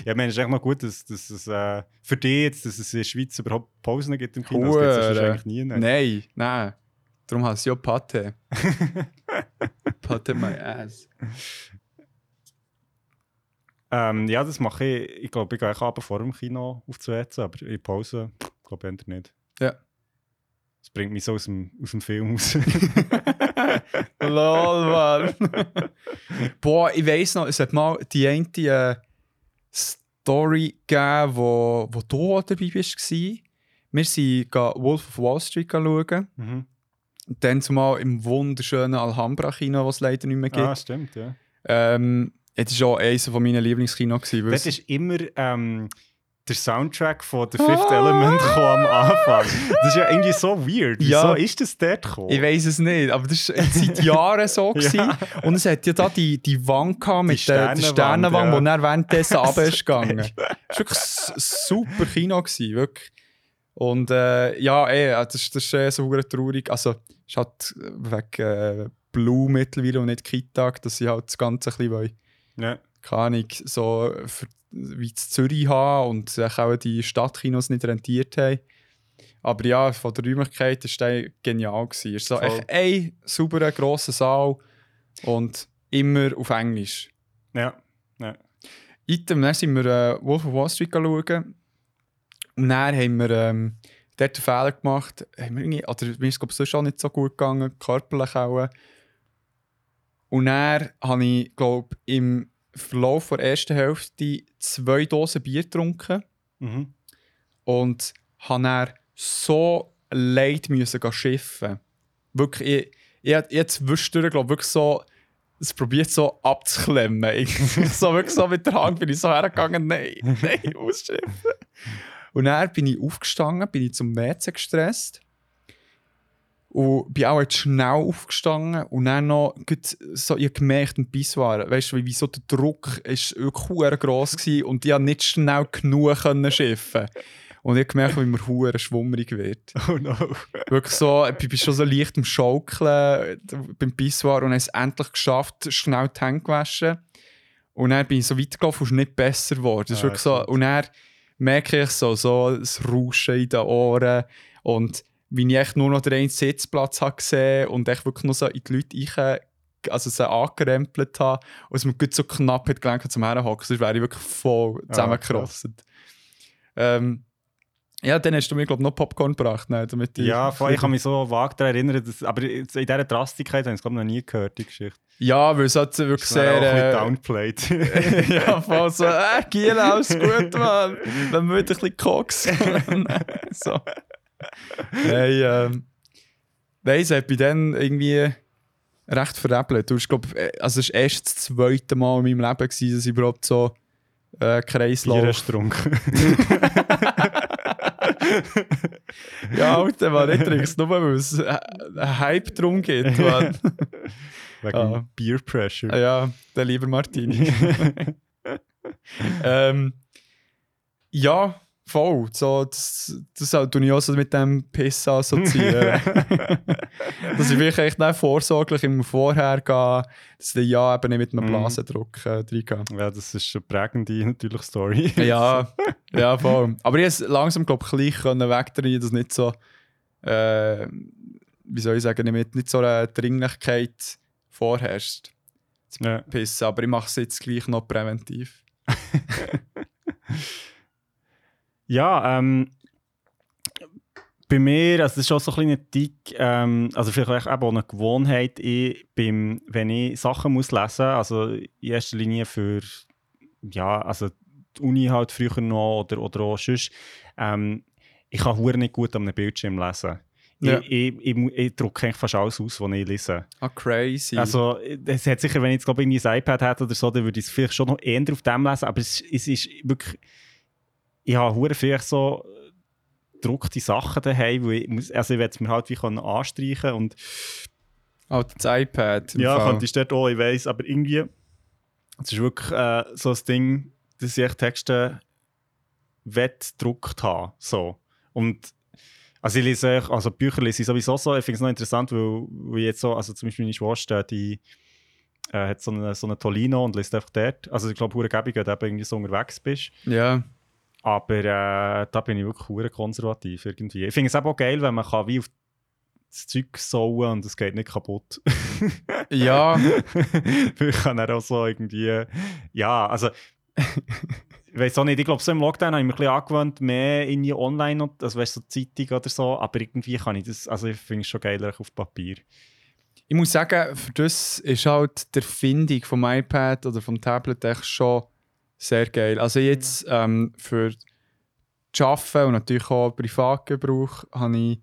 Ja, ich meine, es ist echt noch gut, dass, dass es äh, für dich jetzt, dass es in der Schweiz überhaupt Pausen gibt im Kino. Das gibt es wahrscheinlich nie. Ne? Nein, nein. Darum heißt es ja Pate. Pate my ass. Ähm, ja, das mache ich. Ich glaube, ich gehe abends vor dem Kino auf WC, aber in Pause glaube ich nicht. Ja. Das bringt mich so aus dem, aus dem Film raus. Lol, Mann. Boah, ich weiss noch, es hat mal die eine äh, Story gegeben, wo, wo du dabei gsi. Wir sind Wolf of Wall Street schauen. mhm. Und dann zumal im wunderschönen Alhambra-Kino, das es leider nicht mehr gibt. Ah, stimmt, ja. Ähm, es war auch eines von meinen Lieblingskinos. Das ist immer ähm, der Soundtrack von The Fifth Element am Anfang. Das ist ja irgendwie so weird. Wieso Ja. ist das dort gekommen? Ich weiß es nicht, aber das war seit Jahren so. Ja. Und es hat ja da die, die Wand gehabt mit der Sternenwand, ja. die dann währenddessen runter ist gegangen. Das war wirklich ein super Kino, gewesen, wirklich. Und äh, ja, ey, das, das ist äh, so traurig. Also, es halt wegen äh, Blue mittlerweile und nicht Kitag, dass sie halt das Ganze ein bisschen, wollen, Ja. keine Ahnung, so für, wie in Zürich haben und sich auch die Stadtkinos nicht rentiert haben. Aber ja, von der Räumlichkeit war der genial. Gewesen. Es ist so echt ein sauberer, grosser Saal und immer auf Englisch. ja. Item, dann sind wir äh, Wolf of Wall Street schauen. Und dann haben wir ähm, dort einen Fehler gemacht. Haben wir irgendwie, oder mir ist es ich, sonst auch nicht so gut gegangen, körperlich auch. Und dann habe ich, glaube im Verlauf der ersten Hälfte zwei Dosen Bier getrunken. Mhm. und habe dann so leid müssen schiffen. Wirklich, ich, ich, ich jetzt wüsste, glaube wirklich so, es probiert so abzuklemmen. Ich, so wirklich so mit der Hand bin ich so hergegangen, nein, nein, ausschiffen. Und dann bin ich aufgestanden, bin ich zum WC gestresst. Und bin auch jetzt schnell aufgestanden und dann noch so, ich gemerkt, ein Pissoir, weißt du, wie, wie so der Druck ist wirklich gross gewesen und ich nicht schnell genug können schiffen. Und ich gemerkt, wie mir hure schwummerig wird. Oh no. Wirklich so, ich bin schon so leicht am Schaukeln beim Pissoir und habe es endlich geschafft, schnell die Hände gewaschen. Und dann bin ich so weitergelaufen und es ist nicht besser geworden. Das ist Ah, wirklich so, und dann merke ich so, so das Rauschen in den Ohren und wie ich echt nur noch den einen Sitzplatz habe gesehen und echt wirklich nur so in die Leute rein, also sie angerempelt habe und es mir gut so knapp hat gelenkt zum Herhocken, sonst wäre ich wirklich voll Ah, zusammengerostet. ähm, ja, dann hast du mir, glaube ich, noch Popcorn gebracht, ne, damit ich... Ja, voll, ich kann mich so vage daran erinnern, dass, aber in dieser Drastigkeit habe ich es glaub ich, noch nie gehört, die Geschichte. Ja, weil es hat wirklich Das wäre auch ein sehr... bisschen Äh, downplayed. ja, voll so, äh, Giel, alles gut, Mann. Wenn wir wieder ein bisschen Koks. so. Hey, ähm... Nein, es hat bei dann irgendwie recht veräppelt. Du hast, glaub, äh, also es war erst das zweite Mal in meinem Leben, gewesen, dass ich überhaupt so äh, Kreislauf... getrunken. ja, Alter, man, ich trinke es nur, weil es äh, einen Hype drum geht, Mann. Wegen Ah. Beer Pressure. Ah ja, der lieber Martini. ähm, ja, voll. So, das, das halt tue ich auch so mit dem Piss assoziieren. dass ich wirklich echt nicht vorsorglich immer vorher gehe, dass ich ja eben nicht mit einem Mhm. Blasendruck äh, reingehe. Ja, das ist eine prägende natürlich Story. Ja, ja, voll. Aber ich es langsam, glaube ich, gleich wegdrehen, dass nicht so, äh, wie soll ich sagen, nicht, nicht so eine Dringlichkeit vorherrscht. Ja. pissen, aber ich mache es jetzt gleich noch präventiv. Ja, ähm, bei mir, also das ist auch so ein kleiner Tick, ähm, also vielleicht eben auch eine Gewohnheit, ich, beim, wenn ich Sachen muss lesen, also in erster Linie für, ja, also die Uni halt früher noch oder, oder auch sonst, ähm, ich kann hure nicht gut einem Bildschirm lesen. Ja. Ich, ich, ich, ich drucke eigentlich fast alles aus, was ich lese. Ah, crazy. Also, es hat sicher, wenn ich jetzt glaube ich, ein iPad hätte oder so, dann würde ich es vielleicht schon noch eher auf dem lesen, aber es, es ist wirklich. Ich habe vielleicht so gedruckte Sachen daheim, wo ich muss, also ich es mir halt wie anstreichen und oh, das iPad. ja, Fall. könnte ich dort auch, ich weiss, aber irgendwie, es ist wirklich äh, so ein Ding, dass ich Texte wettgedruckt habe, so. Und also ich lese, echt- also Bücher lese ich sowieso so, ich finde es noch interessant, weil, weil jetzt so, also zum Beispiel meine Schwester, die äh, hat so eine, so eine Tolino und liest einfach dort, also ich glaube, hure gäbig, wenn du eben irgendwie so unterwegs bist, Ja, aber äh, da bin ich wirklich konservativ irgendwie. Ich finde es auch geil, wenn man kann wie auf das Zeug sauen und es geht nicht kaputt. ja, ich kann dann auch so irgendwie. Ja, also. Ich weiß auch nicht, ich glaube, so im Lockdown habe ich mich ein bisschen angewöhnt, mehr in die Online, also weißt du, so Zeitung oder so, aber irgendwie kann ich das, also ich finde es schon geiler auf Papier. ich muss sagen, für das ist halt die Erfindung vom iPad oder vom Tablet echt schon sehr geil. Also jetzt ähm, für das Arbeiten und natürlich auch Privatgebrauch habe ich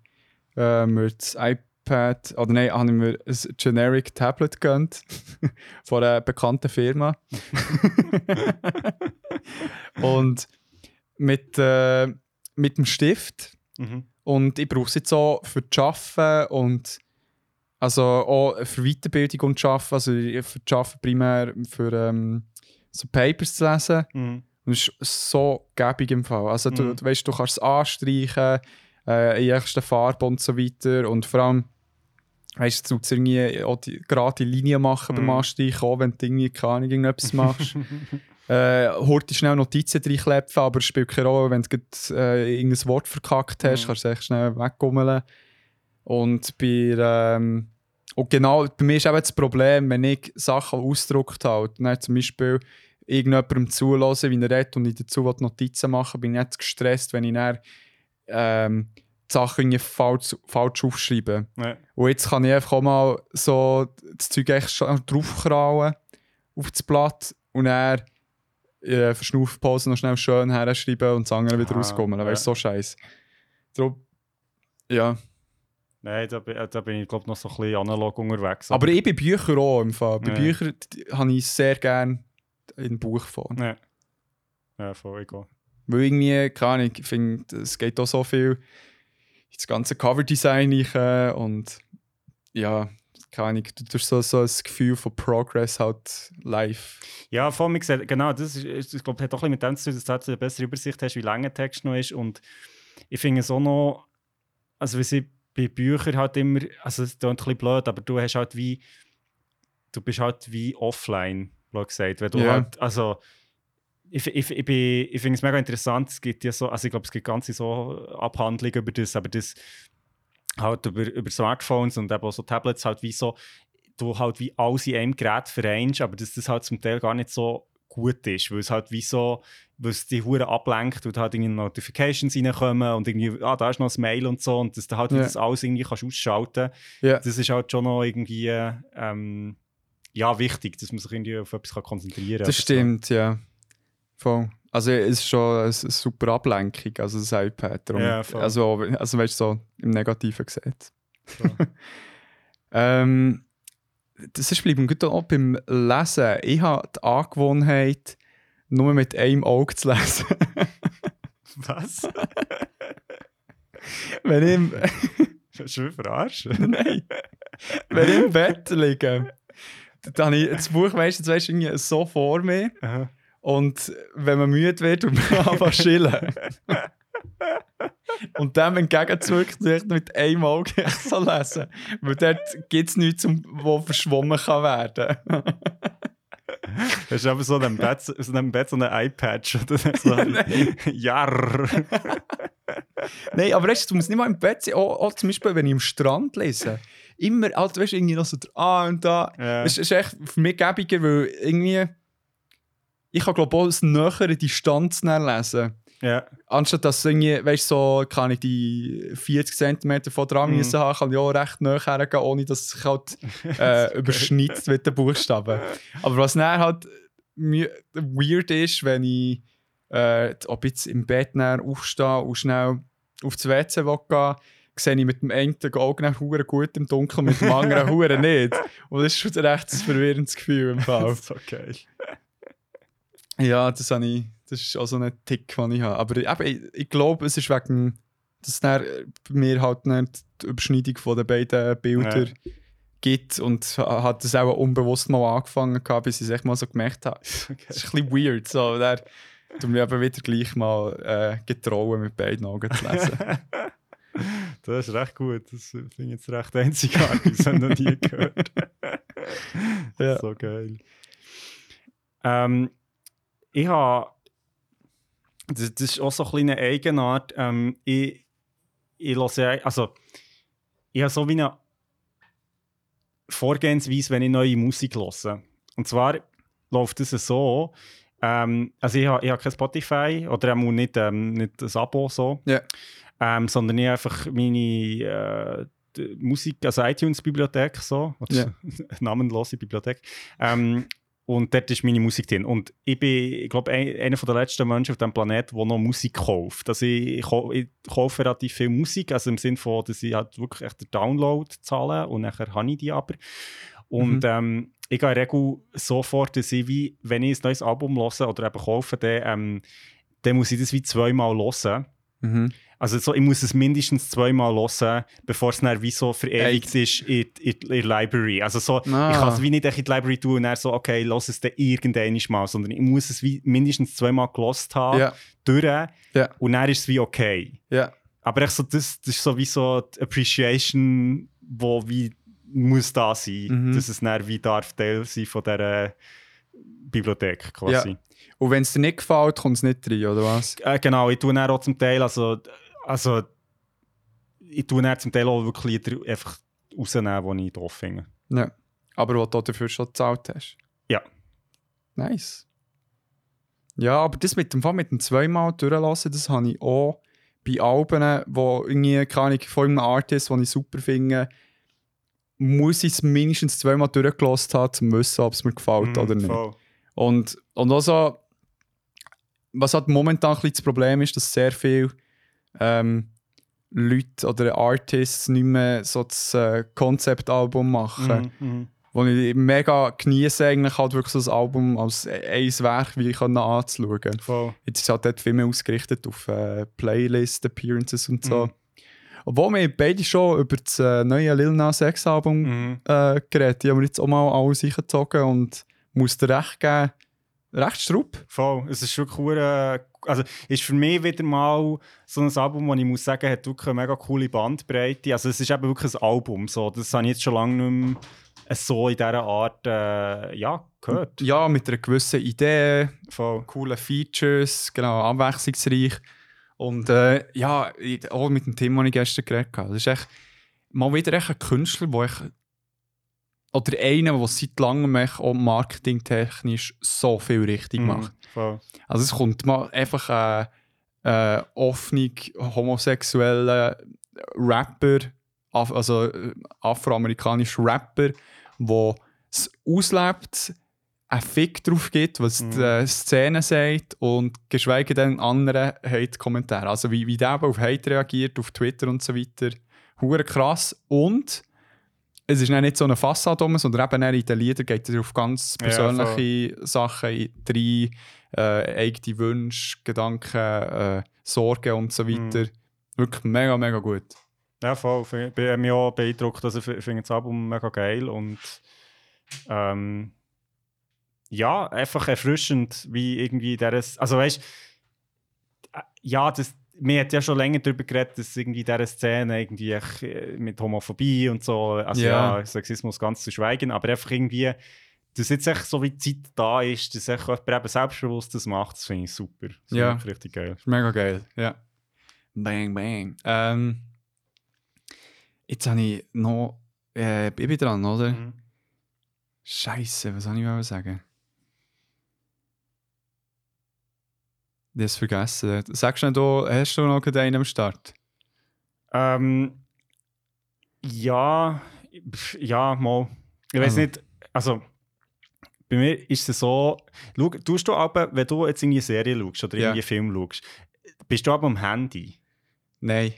äh, mir das iPad, oder nein, habe ich mir ein Generic Tablet gegönnt von einer bekannten Firma. und mit, äh, mit dem Stift Mhm. und ich brauche es jetzt auch für das Arbeiten und also auch für Weiterbildung und Arbeiten. Also ich- für das Arbeiten primär für ähm, so Papers zu lesen. Mhm. Und es ist so gäbig im Fall. Also du, Mhm. du weißt, du kannst es anstreichen, äh, in erster Farbe und so weiter. Und vor allem, weißt du, du irgendwie auch die gerade Linie machen beim Mhm. Anstreichen, auch wenn du irgendwie keine Ahnung, irgendetwas machst. äh, heute schnell Notizen reinklepfen, aber es spielt keine Rolle, wenn du grad, äh, irgendein Wort verkackt hast, Mhm. kannst du es echt schnell weggummeln. Und bei, ähm, und genau, bei mir ist eben das Problem, wenn ich Sachen ausgedruckt habe, dann zum Beispiel irgendjemandem zulassen, wie er redet und ich dazu Notizen machen bin ich nicht gestresst, wenn ich dann ähm, die Sachen falsch, falsch aufschreibe. Ja. Und jetzt kann ich einfach auch mal so das Zeug echt draufkrauen auf das Blatt und dann äh, Verschnaufpause noch schnell schön herschreiben und das andere wieder Ah, rauskommen. Dann wäre ja. so scheiße. Darum, ja. Nein, da, bin- da bin ich glaube noch so ein bisschen analog unterwegs. Aber ich bei Büchern auch im Fall. Bei Ja. Büchern habe ich sehr gerne in Buchform. Ja. Ja, voll, auch. Weil irgendwie, keine Ahnung, ich finde, es geht auch so viel ins ganze Coverdesign rein und ja, keine Ahnung, du hast so, so ein Gefühl von Progress halt live. Ja, vor mir gesagt, genau, das ist, ist ich glaube, hat auch ein bisschen mit dem zu tun, dass du halt eine bessere Übersicht hast, wie lang ein Text noch ist. Und ich finde es auch noch, also wie sie bei Büchern halt immer, also es klingt ein bisschen blöd, aber du hast halt wie, du bist halt wie offline, gesagt. Wenn du Ja. halt, also ich, ich, ich, bin- ich finde es mega interessant, es gibt ja so, also ich glaube, es gibt ganze so Abhandlungen über das, aber das halt über, über Smartphones und eben auch so Tablets halt wie so, du halt wie alles in einem Gerät vereinst, aber dass das halt zum Teil gar nicht so gut ist, weil es halt wie so, weil es die Hure ablenkt und halt irgendwie Notifications reinkommen und irgendwie, ah, da ist noch ein Mail und so und dass du halt Ja. das alles irgendwie kannst ausschalten Ja, das ist halt schon noch irgendwie, ähm, ja, wichtig, dass man sich irgendwie auf etwas konzentrieren kann. das stimmt, ja. Voll. Also es ist schon eine, super Ablenkung, also das iPad. Darum, Ja, voll. also, also weißt du, so im Negativen. Voll. Ähm, das ist bleiben gut auch beim Lesen. Ich habe die Angewohnheit, nur mit einem Auge zu lesen. Was? Wenn ich im, Schön verarschen? Nein. Wenn ich im Bett liege, dann habe ich das Buch weißt, du, irgendwie so vor mir. Aha. Und wenn man müde wird, und man anfangen zu chillen. Und dem entgegenzuwirken, sich mit einem Auge so lesen. Weil dort gibt es nichts, wo verschwommen kann werden. Hast du aber so in einem Bett so, in einem Bett so einen Eye-Patch oder so? Jarr. Nein, aber weißt du, du musst nicht mal im Bett sein. Auch, auch zum Beispiel, wenn ich am Strand lese. Immer, also, weißt du, irgendwie noch so da und da. Es ist echt für mich gäbiger, weil irgendwie. Ich kann, glaube ich, auch aus näheren Distanz lesen. ja. Anstatt dass irgendwie, weißt so, kann ich die 40 cm von dran müssen haben, kann ich auch recht näher hergehen, ohne dass es sich halt äh, überschnitzt mit den Buchstaben. Aber was dann halt weird ist, wenn ich, äh, ob jetzt im Bett aufstehe und schnell auf das WC will gehen sehe ich mit dem einen Auge dann hure gut im Dunkeln, mit dem anderen hure nicht. Und das ist schon ein recht verwirrendes Gefühl im Fall. so geil. Ja, das, habe ich, das ist auch so ein Tick, den ich habe. Aber eben, ich, ich glaube, es ist wegen, dass es dann äh, bei mir halt nicht die Überschneidung von den beiden Bildern Ja. gibt. Und ha- hat das auch unbewusst mal angefangen, gehabt, bis ich es echt mal so gemerkt habe. Das ist ein bisschen weird. So, da tue mich eben wieder gleich mal äh, getrauen, mit beiden Augen zu lesen. Das ist recht gut. Das finde ich jetzt recht einzigartig. Das habe ich noch nie gehört. Ja. So geil. Ähm, ich habe. Das, das ist auch so ein bisschen eine Eigenart. Ähm, ich, ich höre ja. Also, ich habe so wie eine Vorgehensweise, wenn ich neue Musik höre. Und zwar läuft es so. Ähm, also, ich habe, ich habe kein Spotify oder auch nicht, ähm, nicht ein Abo so. Ja. Ähm, sondern ich einfach meine äh, Musik, also iTunes-Bibliothek, so, oder Ja. namenlose Bibliothek. Ähm, und dort ist meine Musik drin. Und ich bin, ich glaube, ein, einer der letzten Menschen auf diesem Planeten, der noch Musik kauft. Also ich, ich, kau- ich kaufe relativ viel Musik, also im Sinne von, dass ich halt wirklich echt den Download zahle und nachher habe ich die aber. Und Mhm. ähm, ich gehe in der Regel so vor, dass ich, wie, wenn ich ein neues Album höre oder eben kaufe, dann, ähm, dann muss ich das wie zweimal hören. mhm. Also so, ich muss es mindestens zweimal hören, bevor es dann wie so verewigt ist in, in, in der Library. Also so, Ah. ich kann es wie nicht in die Library tun und dann so, okay, lass es dann irgendwann mal, sondern ich muss es wie mindestens zweimal gelost haben, Ja, durch, ja, und dann ist es wie okay. ja. Aber echt so, das, das ist so wie so die Appreciation, wo wie muss da sein, Mhm. dass es dann wie darf Teil sein von dieser Bibliothek quasi. Und wenn es dir nicht gefällt, kommt es nicht rein, oder was? Äh, genau, ich tue dann auch zum Teil, also, also ich tue dann zum Teil auch wirklich Lieder einfach rausnehmen, die ich doof finde. Ja. Aber was du dafür schon gezahlt hast. Ja. Nice. Ja, aber das mit dem Fall mit dem zweimal durchlassen, das habe ich auch bei Alben, wo irgendwie, keine Ahnung, von einem Artist, den ich super finde, muss ich es mindestens zweimal durchgelassen haben, um zu wissen, ob es mir gefällt oder nicht. Voll. Und, und auch so, was halt momentan ein bisschen das Problem ist, dass sehr viele ähm, Leute oder Artists nicht mehr so das äh, Konzeptalbum machen. Mhm, mhm. Wo ich mega genieße, eigentlich halt wirklich so das Album als ein Werk wie ich anzuschauen. Voll. Jetzt ist es halt dort viel mehr ausgerichtet auf äh, Playlist, Appearances und so. Mhm. Obwohl wir beide schon über das äh, neue Lil Nas X Album Mhm. äh, geredet Die haben wir jetzt auch mal alles eingezogen und muss dir recht geben, recht strupp. Voll. Es ist wirklich hure- also ist für mich wieder mal so ein Album, wo ich muss sagen, hat wirklich eine mega coole Bandbreite. Also es ist eben wirklich ein Album. So. Das habe ich jetzt schon lange nicht mehr so in dieser Art äh, ja, gehört. Ja, mit einer gewissen Idee, Voll. coolen Features, genau, abwechslungsreich. Und äh, ja, auch mit dem Thema, das ich gestern geredet habe. Das ist echt mal wieder echt ein Künstler, der ich oder einer, der seit langem auch marketingtechnisch so viel richtig macht. Mhm. Voll. Also es kommt mal einfach ein äh, offener, homosexueller Rapper, Af also äh, afroamerikanischer Rapper, der es auslebt, einen Fick drauf gibt, was Mhm. die äh, Szene sagt und geschweige denn andere Hate-Kommentare. Also wie, wie der auf Hate reagiert, auf Twitter und so weiter. Hure krass. Und es ist nicht so eine Fassade, um, sondern eben in den Liedern geht er auf ganz Ja, persönliche Sachen rein, äh, eigene Wünsche, Gedanken, äh, Sorgen und so weiter. Mhm. Wirklich mega, mega gut. Ja, voll. Ich bin mich auch beeindruckt. Also, ich finde das Album mega geil und ähm, ja, einfach erfrischend, wie irgendwie deres. Also, weißt äh, ja, das, wir hat ja schon länger darüber geredet, dass irgendwie diese Szene irgendwie äh, mit Homophobie und so, also Ja. ja, Sexismus ganz zu schweigen, aber einfach irgendwie, dass jetzt echt so wie die Zeit da ist, dass echt jemand eben selbstbewusst das macht, das finde ich super. Das finde Ja. ich richtig geil. Mega geil, ja. Bang, bang. Ähm, jetzt habe ich noch. Äh, ich bin dran, oder? Mhm. Scheiße, was soll ich sagen? Ich habe es vergessen. Sagst du du, hast du noch einen am Start? Ähm, ja, ja, mal. Ich weiß Also. nicht, also bei mir ist es so, schau, tust du aber, wenn du jetzt irgendwie eine Serie schaust oder irgendwie einen Film schaust, bist du aber am Handy. Nein.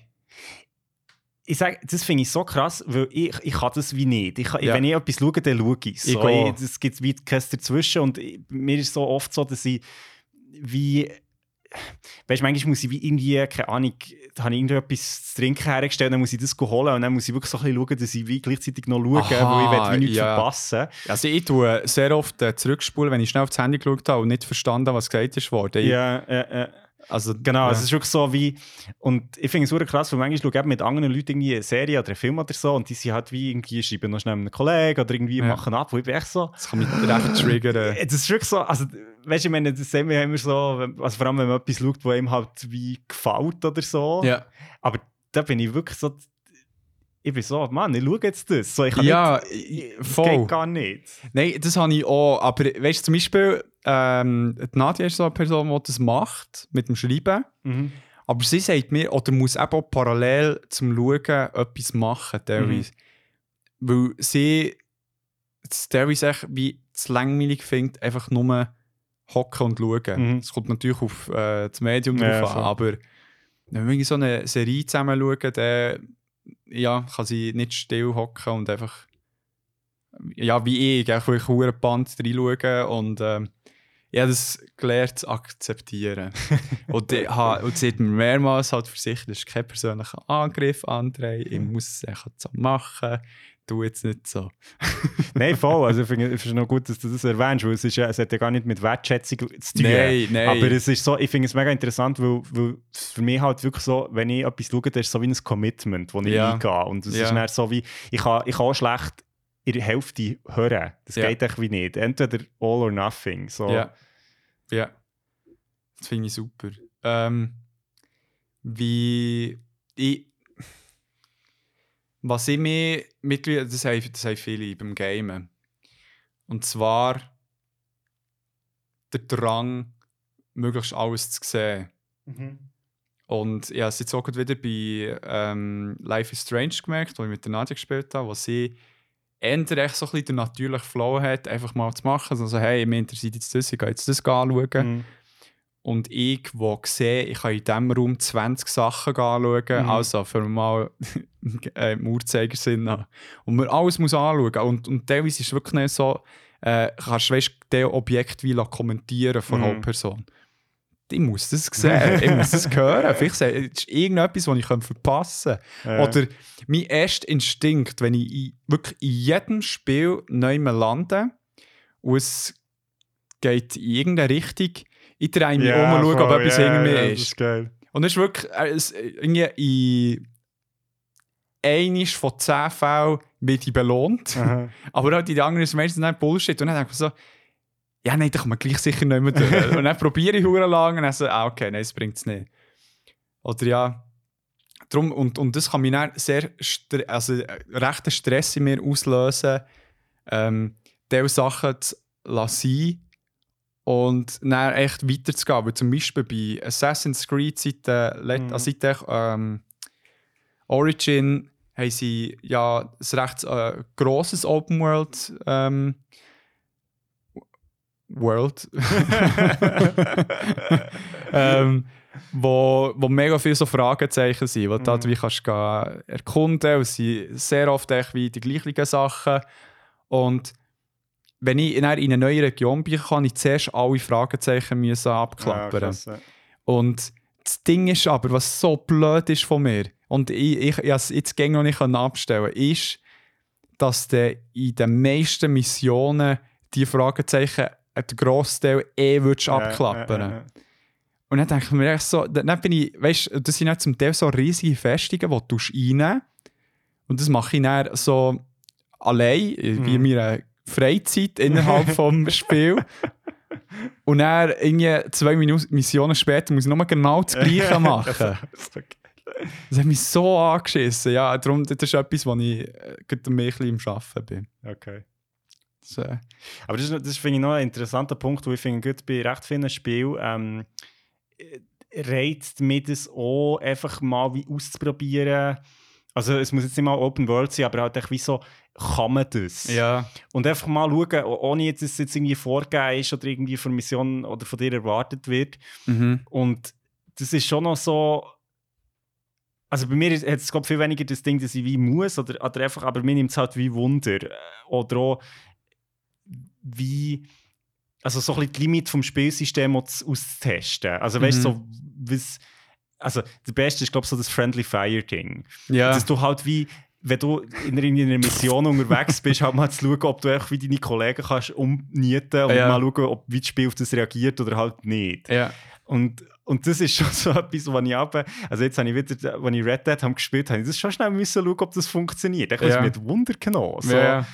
Ich sage, das finde ich so krass, weil ich, ich kann das wie nicht. Ich, Ja. Wenn ich etwas schaue, dann schaue ich es. So, es gibt wie keins dazwischen und ich, mir ist so oft so, dass ich wie Weißt du, manchmal muss ich wie irgendwie, keine Ahnung, da habe ich irgendetwas zu trinken hergestellt, dann muss ich das holen und dann muss ich wirklich so ein bisschen schauen, dass ich wie gleichzeitig noch schaue, Aha, weil ich wie nichts ja. verpassen. Also ich tue sehr oft äh, zurückspulen, wenn ich schnell aufs Handy geschaut habe und nicht verstanden habe, was gesagt ist worden. Ja, äh, äh. Also, Genau, ja. es ist wirklich so wie. Und ich finde es super krass, weil manchmal schaue ich mit anderen Leuten irgendwie eine Serie oder einen Film oder so und die sind halt wie irgendwie schreiben noch schnell einem Kollegen oder irgendwie Ja. machen ab, wo ich bin echt so. das kann mich recht triggern. Äh, Das ist wirklich so, also, weißt du, ich meine, das sehen wir immer so, also vor allem, wenn man etwas schaut, wo ihm halt wie gefällt oder so. Ja, Aber da bin ich wirklich so, ich bin so, Mann, ich schaue jetzt das. So, ich kann ja nicht, i- das voll. geht gar nicht. Nein, das habe ich auch. Aber weißt du, zum Beispiel, ähm, die Nadja ist so eine Person, die das macht, mit dem Schreiben. Mhm. Aber sie sagt mir, oder muss eben auch parallel zum Schauen etwas machen, teilweise. Weil sie es teilweise echt wie zu langweilig findet, einfach nur hocken und schauen. Mhm. Es kommt natürlich auf äh, das Medium Ja, drauf an, voll. aber wenn wir so eine Serie zusammen schauen, dann ja, kann sie nicht still hocken und einfach ja, wie ich, einfach hure Band reinschauen und ähm, ich habe das gelernt zu akzeptieren. und, ich ha, und sie hat mir mehrmals halt versichert, das ist kein persönlicher Angriff, André, ich muss es einfach so machen, tu jetzt nicht so. Nein, voll. Also ich finde es noch gut, dass du das erwähnst, weil es, ist ja, es hat ja gar nicht mit Wertschätzung zu tun. Nein, nein. Aber es ist so, ich finde es mega interessant, weil, weil für mich halt wirklich so, wenn ich etwas schaue, das ist so wie ein Commitment, das ich Ja. eingehe. Und es Ja. ist dann so wie, ich kann, ich kann auch schlecht in der Hälfte hören. Das Ja. geht echt wie nicht. Entweder all or nothing. So. Ja. Ja. Das finde ich super. Ähm, wie ich. Was ich mir mittlerweile, das haben, das haben viele beim Gamen. Und zwar der Drang, möglichst alles zu sehen. Mhm. Und ich habe es jetzt auch gerade wieder bei ähm, Life is Strange gemerkt, wo ich mit der Nadja gespielt habe, wo sie ändert echt so ein bisschen den natürlichen Flow hat, einfach mal zu machen. Also, hey, mich interessiert jetzt das, ich gehe jetzt das anschauen. Mhm. Und ich, wo sehe, ich kann in diesem Raum 20 Sachen anschauen, Mhm. also für mal äh, im Uhrzeigersinn an. Und man alles muss anschauen. Und, und teilweise ist es wirklich nicht so, äh, kannst du weißt, das Objekt wie kommentieren von Mhm. Hauptperson. Ich muss das sehen, ich muss das hören. Vielleicht se- es ist irgendetwas, was ich verpassen könnte. Ja. Oder mein erster Instinkt, wenn ich in, wirklich in jedem Spiel neu lande und es geht in irgendeine Richtung, ich drehe mich um und schaue, ob etwas ja, hinter mir ja, ist. Das ist geil. Und es ist wirklich, äh, äh, irgendwie in einisch von zehn Fällen wird ich belohnt. Aha. Aber in den anderen ist es meistens nicht Bullshit. Und dann denke ich so, ja, nein, da kann man gleich sicher nicht mehr durch. und dann probiere ich hure lang und dann so, ah, okay, nein, das bringt es nicht. Oder ja, drum, und, und das kann mich dann sehr, also äh, rechten Stress in mir auslösen, ähm, diese Sachen zu lassen und dann echt weiterzugehen. Weil zum Beispiel bei Assassin's Creed seit, äh, let, Mhm. seit ähm, Origin haben sie ja ein recht äh, grosses Open World ähm, World ähm, wo, wo mega viele so Fragezeichen sind, wo du halt Mhm. wie kannst erkunden und sind sehr oft echt wie die gleichen Sachen und wenn ich in eine neue Region bin, kann ich zuerst alle Fragezeichen müssen Ja, abklappern. krass, ja. Und das Ding ist aber, was so blöd ist von mir, und ich, ich, ich es jetzt gäng noch nicht abstellen ist, dass du in den meisten Missionen die Fragezeichen einen grossen Teil eh würdest Ja, abklappern. ja, ja. Und dann denke ich mir echt so, dann bin ich, weißt du, das sind dann zum Teil so riesige Festungen, die du reinnehmen Und das mache ich dann so allein, wie Mhm. in meiner Freizeit innerhalb vom Spiel. Und dann irgendwie zwei Missionen später muss ich nochmal genau das Gleiche machen. Das ist okay. Das hat mich so angeschissen. Ja, darum, das ist etwas, wo ich äh, gerade mehr ein bisschen im Arbeiten bin. okay. Das, äh, Aber das, ist- das finde ich noch ein interessanter Punkt, wo ich finde, gut, bei recht vielen Spielen ähm, äh, reizt mich das auch, einfach mal wie auszuprobieren. Also es muss jetzt nicht mal Open World sein, aber halt echt wie so, kann man das? ja. Und einfach mal schauen, ohne jetzt, dass es jetzt irgendwie vorgegeben ist oder irgendwie von Mission oder von dir erwartet wird. Mhm. Und das ist schon noch so. Also bei mir hat es viel weniger das Ding, dass ich wie muss, oder, oder einfach, aber mir nimmt es halt wie Wunder. Äh, Oder auch wie. Also so ein bisschen die Limit vom Spielsystem aus- auszutesten. Also weißt du, Mhm. so, was. Also der Beste ist, glaube ich, so das Friendly Fire-Ding. Ja. Dass du halt wie, wenn du in einer, in einer Mission unterwegs bist, halt mal zu schauen, ob du einfach wie deine Kollegen kannst umnieten und Ja. mal schauen, ob wie das Spiel auf das reagiert oder halt nicht. ja. Und, und das ist schon so etwas, was ich aber, also jetzt habe ich wieder, als ich Red Dead haben gespielt habe, ich das schon schnell müssen schauen, ob das funktioniert. Ich habe Ja. mit Wunder genommen. So, ja.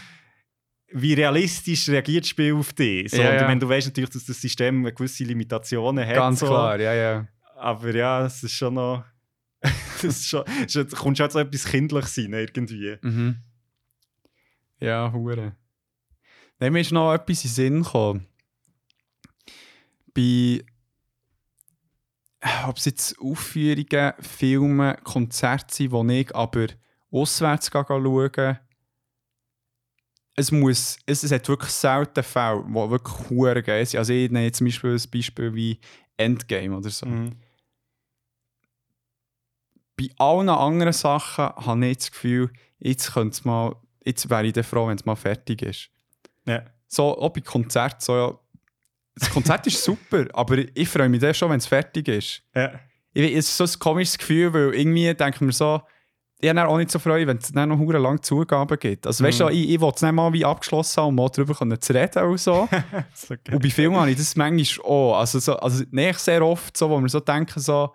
Wie realistisch reagiert das Spiel auf dich? So, Ja, und meine, du weißt natürlich, dass das System gewisse Limitationen hat. Ganz so. klar, ja, ja. Aber ja, es ist schon noch. das ist schon, es ist- kommt schon so etwas Kindliches rein, irgendwie. Mhm. Ja, hure. Nein, mir ist noch etwas in den Sinn gekommen. Bei ob es jetzt Aufführungen, Filme, Konzerte sind, wo ich aber auswärts gehe schauen es muss, es, es hat wirklich selten Fälle, die wirklich hure geil sind. Also ich nehme jetzt zum Beispiel ein Beispiel wie Endgame oder so. Mhm. Bei allen anderen Sachen habe ich das Gefühl, jetzt, könnte mal, jetzt wäre ich dann froh, wenn es mal fertig ist. Ja. So, auch bei Konzerten, so, ja, das Konzert ist super, aber ich freue mich dann schon, wenn es fertig ist. Ja. Ich, es ist so ein komisches Gefühl, weil irgendwie denke ich mir so, ich habe auch nicht so Freude, wenn es dann noch hure lang Zugaben gibt. Also weißt du, Mhm. ich, ich will es nicht mal wie abgeschlossen haben, um mal darüber zu reden und so. okay. Und bei Filmen habe ich das manchmal auch. Also, so, also nicht sehr oft, so, wo wir so denken, so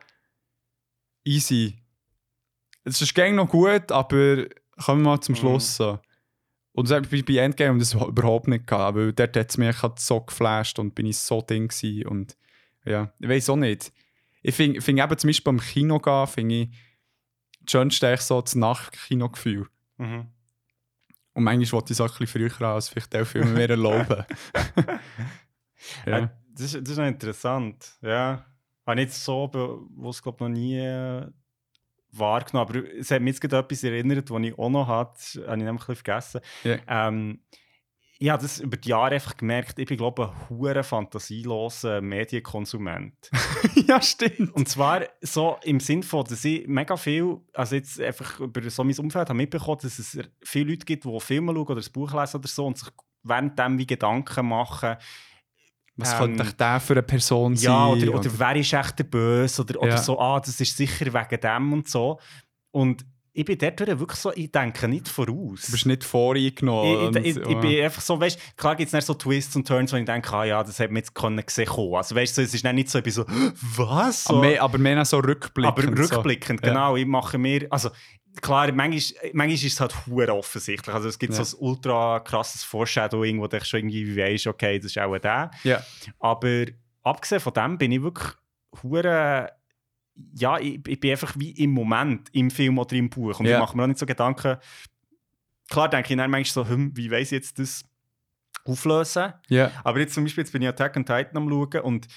easy. Es ist gäng noch gut, aber kommen wir mal zum Mhm. Schluss. So. Und das hab ich bei Endgame das überhaupt nicht gehabt, weil dort hat es mich halt so geflasht und bin ich so ding gewesen. Und ja, ich weiß auch nicht. Ich finde find eben zum Beispiel beim Kino gehen, finde ich Schönste eigentlich so das Nachtkino-Gefühl. Mhm. Und manchmal wollte ich es auch ein bisschen früher als vielleicht auch Filme mehr erlauben. Ja. ja. Das, ist, das ist noch interessant. Ja. Habe ich jetzt so bewusst, glaube noch nie äh, wahrgenommen. Aber es hat mich jetzt gerade etwas erinnert, was ich auch noch hatte. Habe ich nämlich ein vergessen. Ja. Ähm, ich habe das über die Jahre einfach gemerkt, ich bin, glaube ich, ein hure fantasieloser Medienkonsument. ja, stimmt. Und zwar so im Sinn von, dass ich mega viel, also jetzt einfach über so mein Umfeld habe mitbekommen, dass es viele Leute gibt, die Filme schauen oder ein Buch lesen oder so und sich während dem wie Gedanken machen, Was Ähm, könnte ich der für eine Person sein? ja, oder, oder wer ist echt der Böse oder, oder Ja. so, ah, das ist sicher wegen dem und so. Und ich bin dort wirklich so, ich denke nicht voraus. Du bist nicht voreingenommen. Ich, ich, ich, ich bin einfach so, weißt klar gibt es so Twists und Turns, wo ich denke, ah ja, das hätte man jetzt können gesehen kommen. Also weißt du, so, es ist dann nicht so, ich bin so, was? So, aber, mehr, aber mehr so rückblickend. aber rückblickend, So. Ja. genau. Ich mache mir, also klar, manchmal, manchmal ist es halt hure offensichtlich. Also es gibt Ja. so ein ultra krasses Foreshadowing, wo du schon irgendwie weißt, okay, das ist auch der. Ja. Aber abgesehen von dem bin ich wirklich hure. Ja, ich, ich bin einfach wie im Moment im Film oder im Buch. Und Ja. ich mache mir auch nicht so Gedanken. Klar denke ich dann manchmal so, hm, wie weiß ich jetzt das auflösen? Ja. Aber jetzt zum Beispiel jetzt bin ich Attack on Titan am schauen und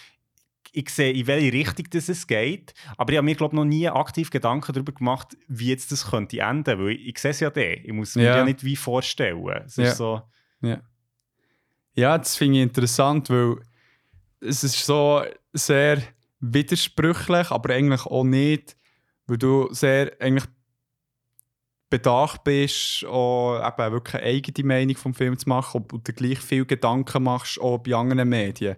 ich sehe, in welche Richtung das es geht. Aber ich habe mir, glaube noch nie aktiv Gedanken darüber gemacht, wie jetzt das könnte enden. Weil ich, ich sehe es ja dann. Ich muss mir Ja. ja, nicht wie vorstellen. Es Ja. ist so... Ja, das finde ich interessant, weil es ist so sehr widersprüchlich, aber eigentlich auch nicht, weil du sehr eigentlich bedacht bist, auch eben wirklich eine eigene Meinung vom Film zu machen und, und dir gleich viel Gedanken machst, auch bei anderen Medien.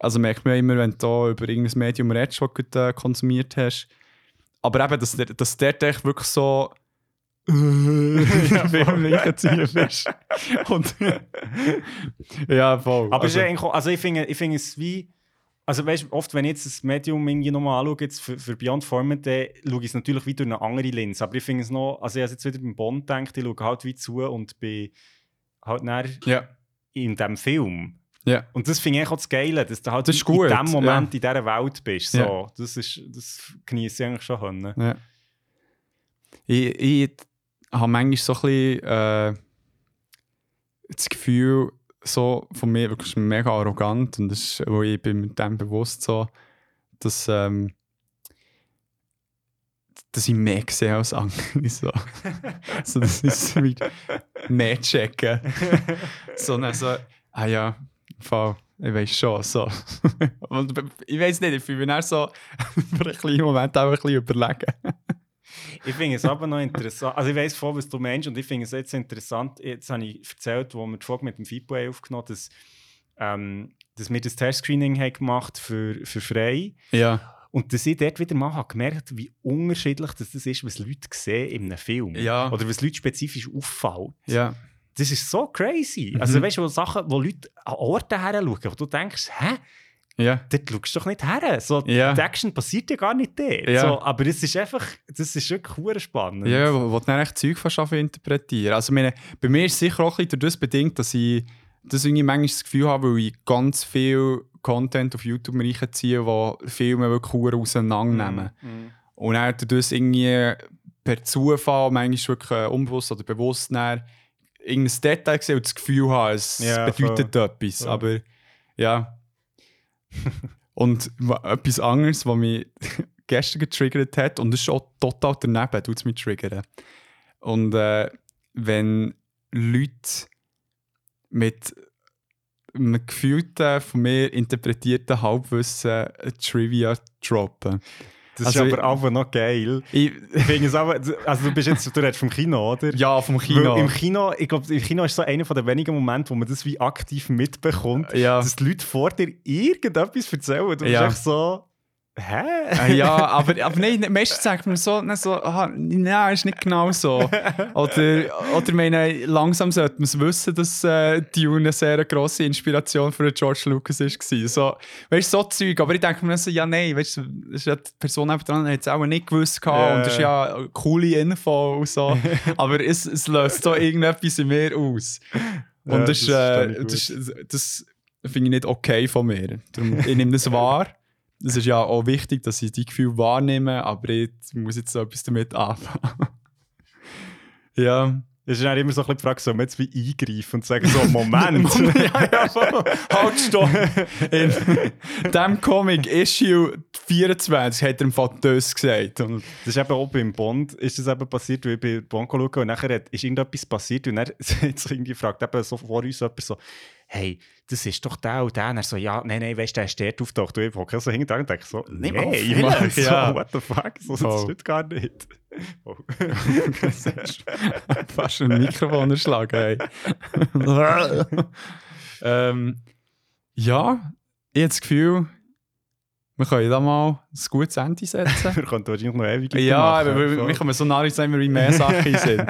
Also merkt man ja immer, wenn du da über irgendein Medium redest, das du äh, konsumiert hast. Aber eben, dass, der- dass der echt wirklich so. Film reinziehen bist. Und ja, voll. Aber es also, ist also ich finde, ich finde es wie, also weißt, oft, wenn ich jetzt das Medium irgendwie nochmal anschaue, jetzt für, für Beyond Format, dann schaue ich es natürlich wieder durch eine andere Linse. Aber ich finde es noch, also ich habe jetzt wieder beim Bond gedacht, ich schaue halt wie zu und bin halt dann ja, in diesem Film. Ja. Und das finde ich auch das Geile, dass du halt Das ist in gut, dem Moment ja. in dieser Welt bist. So. Ja. Das, ist, das genieße ich eigentlich schon. Können. Ja. Ich, ich habe manchmal so ein bisschen äh, das Gefühl, so von mir wirklich mega arrogant und das ist, wo ich bin mit dem bewusst so, dass, ähm, dass ich mehr sehe als andere. So. so, das ist wie mehr checken. so, dann so, ah ja, Fall, ich weiß schon, so. und ich weiß nicht, ich mich dann so für einen kleinen Moment auch ein bisschen überlegen. Ich finde es aber noch interessant. Also ich weiß voll, was du meinst und ich finde es jetzt interessant. Jetzt habe ich erzählt, wo wir die Folge mit dem FIPO haben aufgenommen dass, ähm, dass wir das Testscreening haben gemacht für, für frei. Ja. Und dass ich dort wieder mal habe gemerkt wie unterschiedlich das, das ist, was Leute sehen in einem Film. Ja. Oder was Leute spezifisch auffällt. Ja. Das ist so crazy. Mhm. Also weißt du, wo Sachen, wo Leute an Orte her schauen, wo du denkst, hä? Ja. dort schaust du doch nicht her. So, Ja. Die Action passiert ja gar nicht dort. Ja. So, aber es ist einfach, das ist wirklich spannend. Ja, wo, wo du dann echt Zeug zu interpretieren. Also, meine, bei mir ist es sicher auch ein bisschen bedingt, dass ich das irgendwie manchmal das Gefühl habe, weil ich ganz viel Content auf YouTube reinziehe, wo Filme wirklich hure auseinandernehmen. Mhm. Und dann durch das irgendwie per Zufall, manchmal wirklich äh, unbewusst oder bewusst, dann irgendein Detail gesehen und das Gefühl habe, es Ja, bedeutet etwas. Voll. Aber ja. und wa- etwas anderes, was mich gestern getriggert hat, und das ist auch total daneben, tut es mich triggern. Und äh, wenn Leute mit einem gefühlten, von mir interpretierten Halbwissen ein Trivia droppen. Das Also, ist aber einfach noch geil. Ich, finde es aber, also du bist jetzt, du redest vom Kino, oder? ja, vom Kino. Weil Im Kino, ich glaube, im Kino ist so einer der wenigen Momente, wo man das wie aktiv mitbekommt, ja. dass die Leute vor dir irgendetwas erzählen und du Ja. bist echt so, hä? Äh, ja, aber, aber nein, meistens sagt man so, dann so aha, nein, ist nicht genau so. Oder, oder meine, langsam sollte man es wissen, dass äh, Dune eine sehr grosse Inspiration für George Lucas war. So, weißt du, so Zeug. Aber ich denke mir so, ja, nein, weißt du, ist ja die Person einfach dran, hat es auch nicht gewusst gehabt Ja. und das ist ja eine coole Info und so. aber es, es löst so irgendetwas in mir aus. Und Ja, das, das äh, das, das finde ich nicht okay von mir. Darum, ich nehme das wahr. Es ist ja auch wichtig, dass ich die Gefühle wahrnehme, aber ich muss jetzt so etwas damit anfangen. ja, Es ist dann immer so ein bisschen die Frage, soll man jetzt wie eingreifen und sagen so, Moment. ja, ja, halt, stopp. In dem Comic Issue 24 hat er im Fall das gesagt. Und Das ist eben auch beim Bond, ist das eben passiert, ich bei Bond schaue und nachher hat, ist irgendetwas passiert und dann hat sich irgendwie gefragt, eben so vor uns jemand so, hey, das ist doch der und der. Und er so, ja, nein, nein, weißt du, der ist dort auftaucht. Und ich hocke so hinten und denke so, nee, mal Mann, so, ja. what the fuck, so, das Voll. stimmt gar nicht. Oh. fast ein Mikrofon erschlagen. Hey. ähm, ja, ich habe das Gefühl, wir können da mal ein gutes Ende setzen. Wir könnten wahrscheinlich noch ewig Ja, machen. aber wir, wir kommen so nah sein, wie mehr Sachen sind.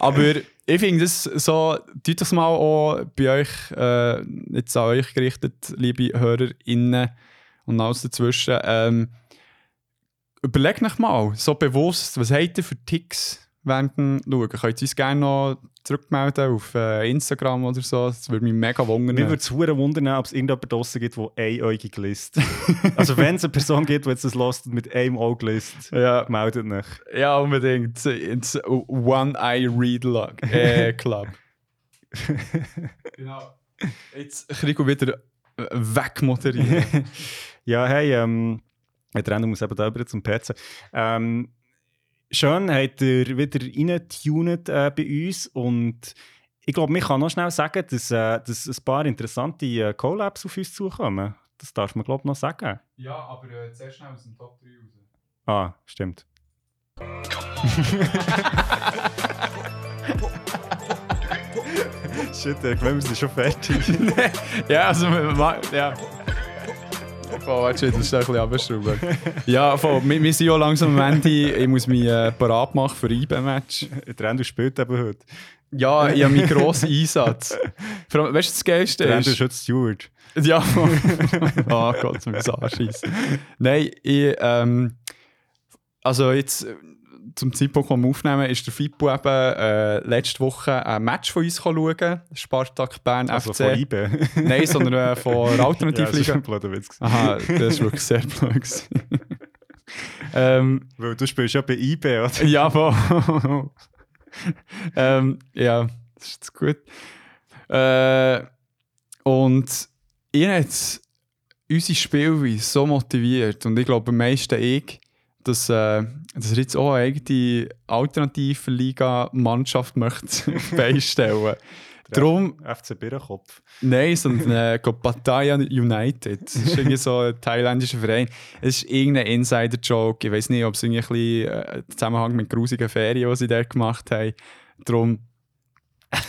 Aber ich finde das so, tut das mal auch bei euch, äh, jetzt an euch gerichtet, liebe HörerInnen und alles dazwischen. Ähm, überlegt euch mal, so bewusst, was habt ihr für Ticks während dem Schauen? Könnt ihr uns gerne noch zurückmelden auf äh, Instagram oder so? Das würde mich mega wundern. Mir würde es wundern, ob es irgendjemand draussen gibt, der einäugig liest. also wenn es eine Person gibt, die jetzt das lässt mit einem Auge liest, ja, meldet euch. ja, unbedingt. Ins One-Eye-Read äh, Club. genau. Jetzt kriegen wir wieder wegmoderieren. Ja, hey, ähm, der muss eben da über zum PC. Ähm, schön, habt ihr wieder reingetunet äh, bei uns und ich glaube, ich kann noch schnell sagen, dass, äh, dass ein paar interessante äh, Collabs auf uns zukommen. Das darf man, glaube ich, noch sagen. ja, aber äh, sehr schnell aus dem Top 3 raus. Ah, stimmt. Shit, ich glaube, wir sind schon fertig. ja, also, ja. Voll, warte, das ist ein bisschen abgeschraubt. ja, voll, wir, wir sind ja langsam am Ende. Ich muss mich äh, parat machen für IB-Match. Der Rennung spielt eben heute. Ja, ich habe meinen grossen Einsatz. Vor allem, weißt du, das Geilste Der Rennung ist... ist heute Steward. Ja, oh Gott, zum Anschießen. Nein, ich, ähm, also jetzt zum Zeitpunkt, wo wir aufnehmen, ist der Fippo eben äh, letzte Woche ein Match von uns schauen. Spartak Bern Also FC. von IBE. Nein, sondern äh, von der ja, das ist Alternativliga. ein blöder Witz. gewesen. Aha, das ist wirklich sehr blöd. ähm, Weil du spielst ja bei IBE, oder? ja, voll. ähm, ja, das ist jetzt gut. Äh, und ihr hat unsere Spielweise so motiviert und ich glaube am meisten ich, dass, äh, dass er jetzt auch eine eigene Alternativ-Liga-Mannschaft möchte auf die Beine stellen. Darum, FC Birrenkopf. nein, sondern äh, Pattaya United. Das ist irgendwie so ein thailändischer Verein. Es ist irgendein Insider-Joke. Ich weiß nicht, ob es irgendwie ein bisschen äh, Zusammenhang mit grusigen Ferien, die sie dort gemacht haben. Darum,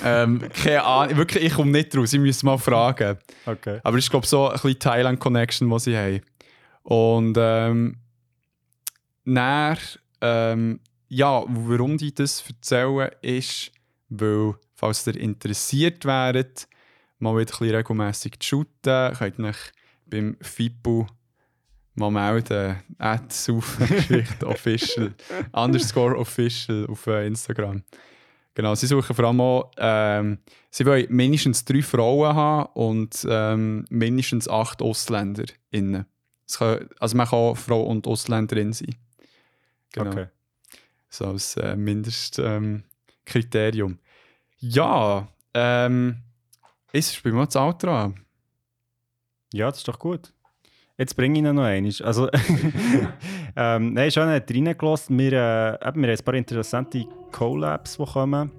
ähm, keine Ahnung, wirklich, ich komme nicht raus. Ich muss mal fragen. Okay. Aber es ist, glaube so ein bisschen Thailand-Connection, die sie haben. Und ähm, dann, ähm, ja, warum die das erzählen, ist, weil, falls ihr interessiert wäret, mal wieder ein bisschen regelmässig zu shooten, könnt ihr euch beim FIPU mal melden. At official, underscore official auf äh, Instagram. Genau, sie suchen vor allem auch, ähm, sie wollen mindestens drei Frauen haben und ähm, mindestens acht Ausländer innen. Es kann, also man kann auch Frau und Ausländerin sein. Genau. Okay. So als äh, Mindestkriterium. Ähm, Kriterium. ja, ähm, ist spielen wir das Outro an. Ja, das ist doch gut. Jetzt bringe ich ihn noch einmal. Also, ähm, nein, schon hat reingelassen. Wir, äh, eben, wir haben ein paar interessante Collabs, die kommen.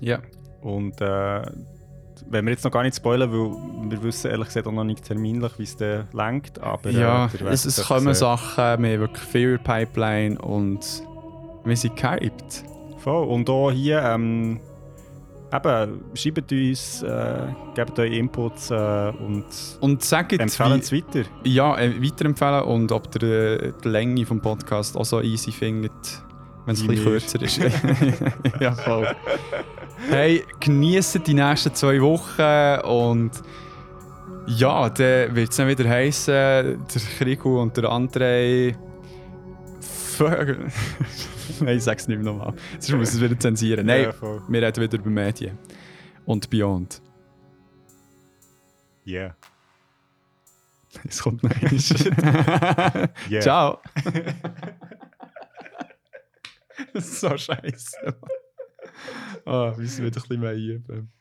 Ja. Und äh, wenn wir jetzt noch gar nicht spoilern, weil wir wissen ehrlich gesagt auch noch nicht terminlich, wie es dann lenkt. Aber äh, Ja, werdet es, es kommen sehen. Sachen, wir haben wirklich viel Pipeline und wir sind gehypt. Voll. Und auch hier, ähm, eben, schreibt uns, äh, gebt euch Inputs äh, und Und sagt, empfehlen es weiter. Ja, äh, weiterempfehlen und ob ihr äh, die Länge vom Podcast auch so easy findet, wenn es ein bisschen kürzer ist. ja, voll. Hey, genießt die nächsten zwei Wochen und ja, dann wird es dann wieder heißen, der Krigu und der André. Fuck. Nein, ich sag's nicht mehr nochmal. Sonst muss ich es wieder zensieren. Nein, Ja, wir reden wieder über Medien. Und Beyond. Yeah. Es kommt noch. Yeah. Ciao. das ist so scheiße. Ah, wir müssen wieder ein bisschen mehr üben.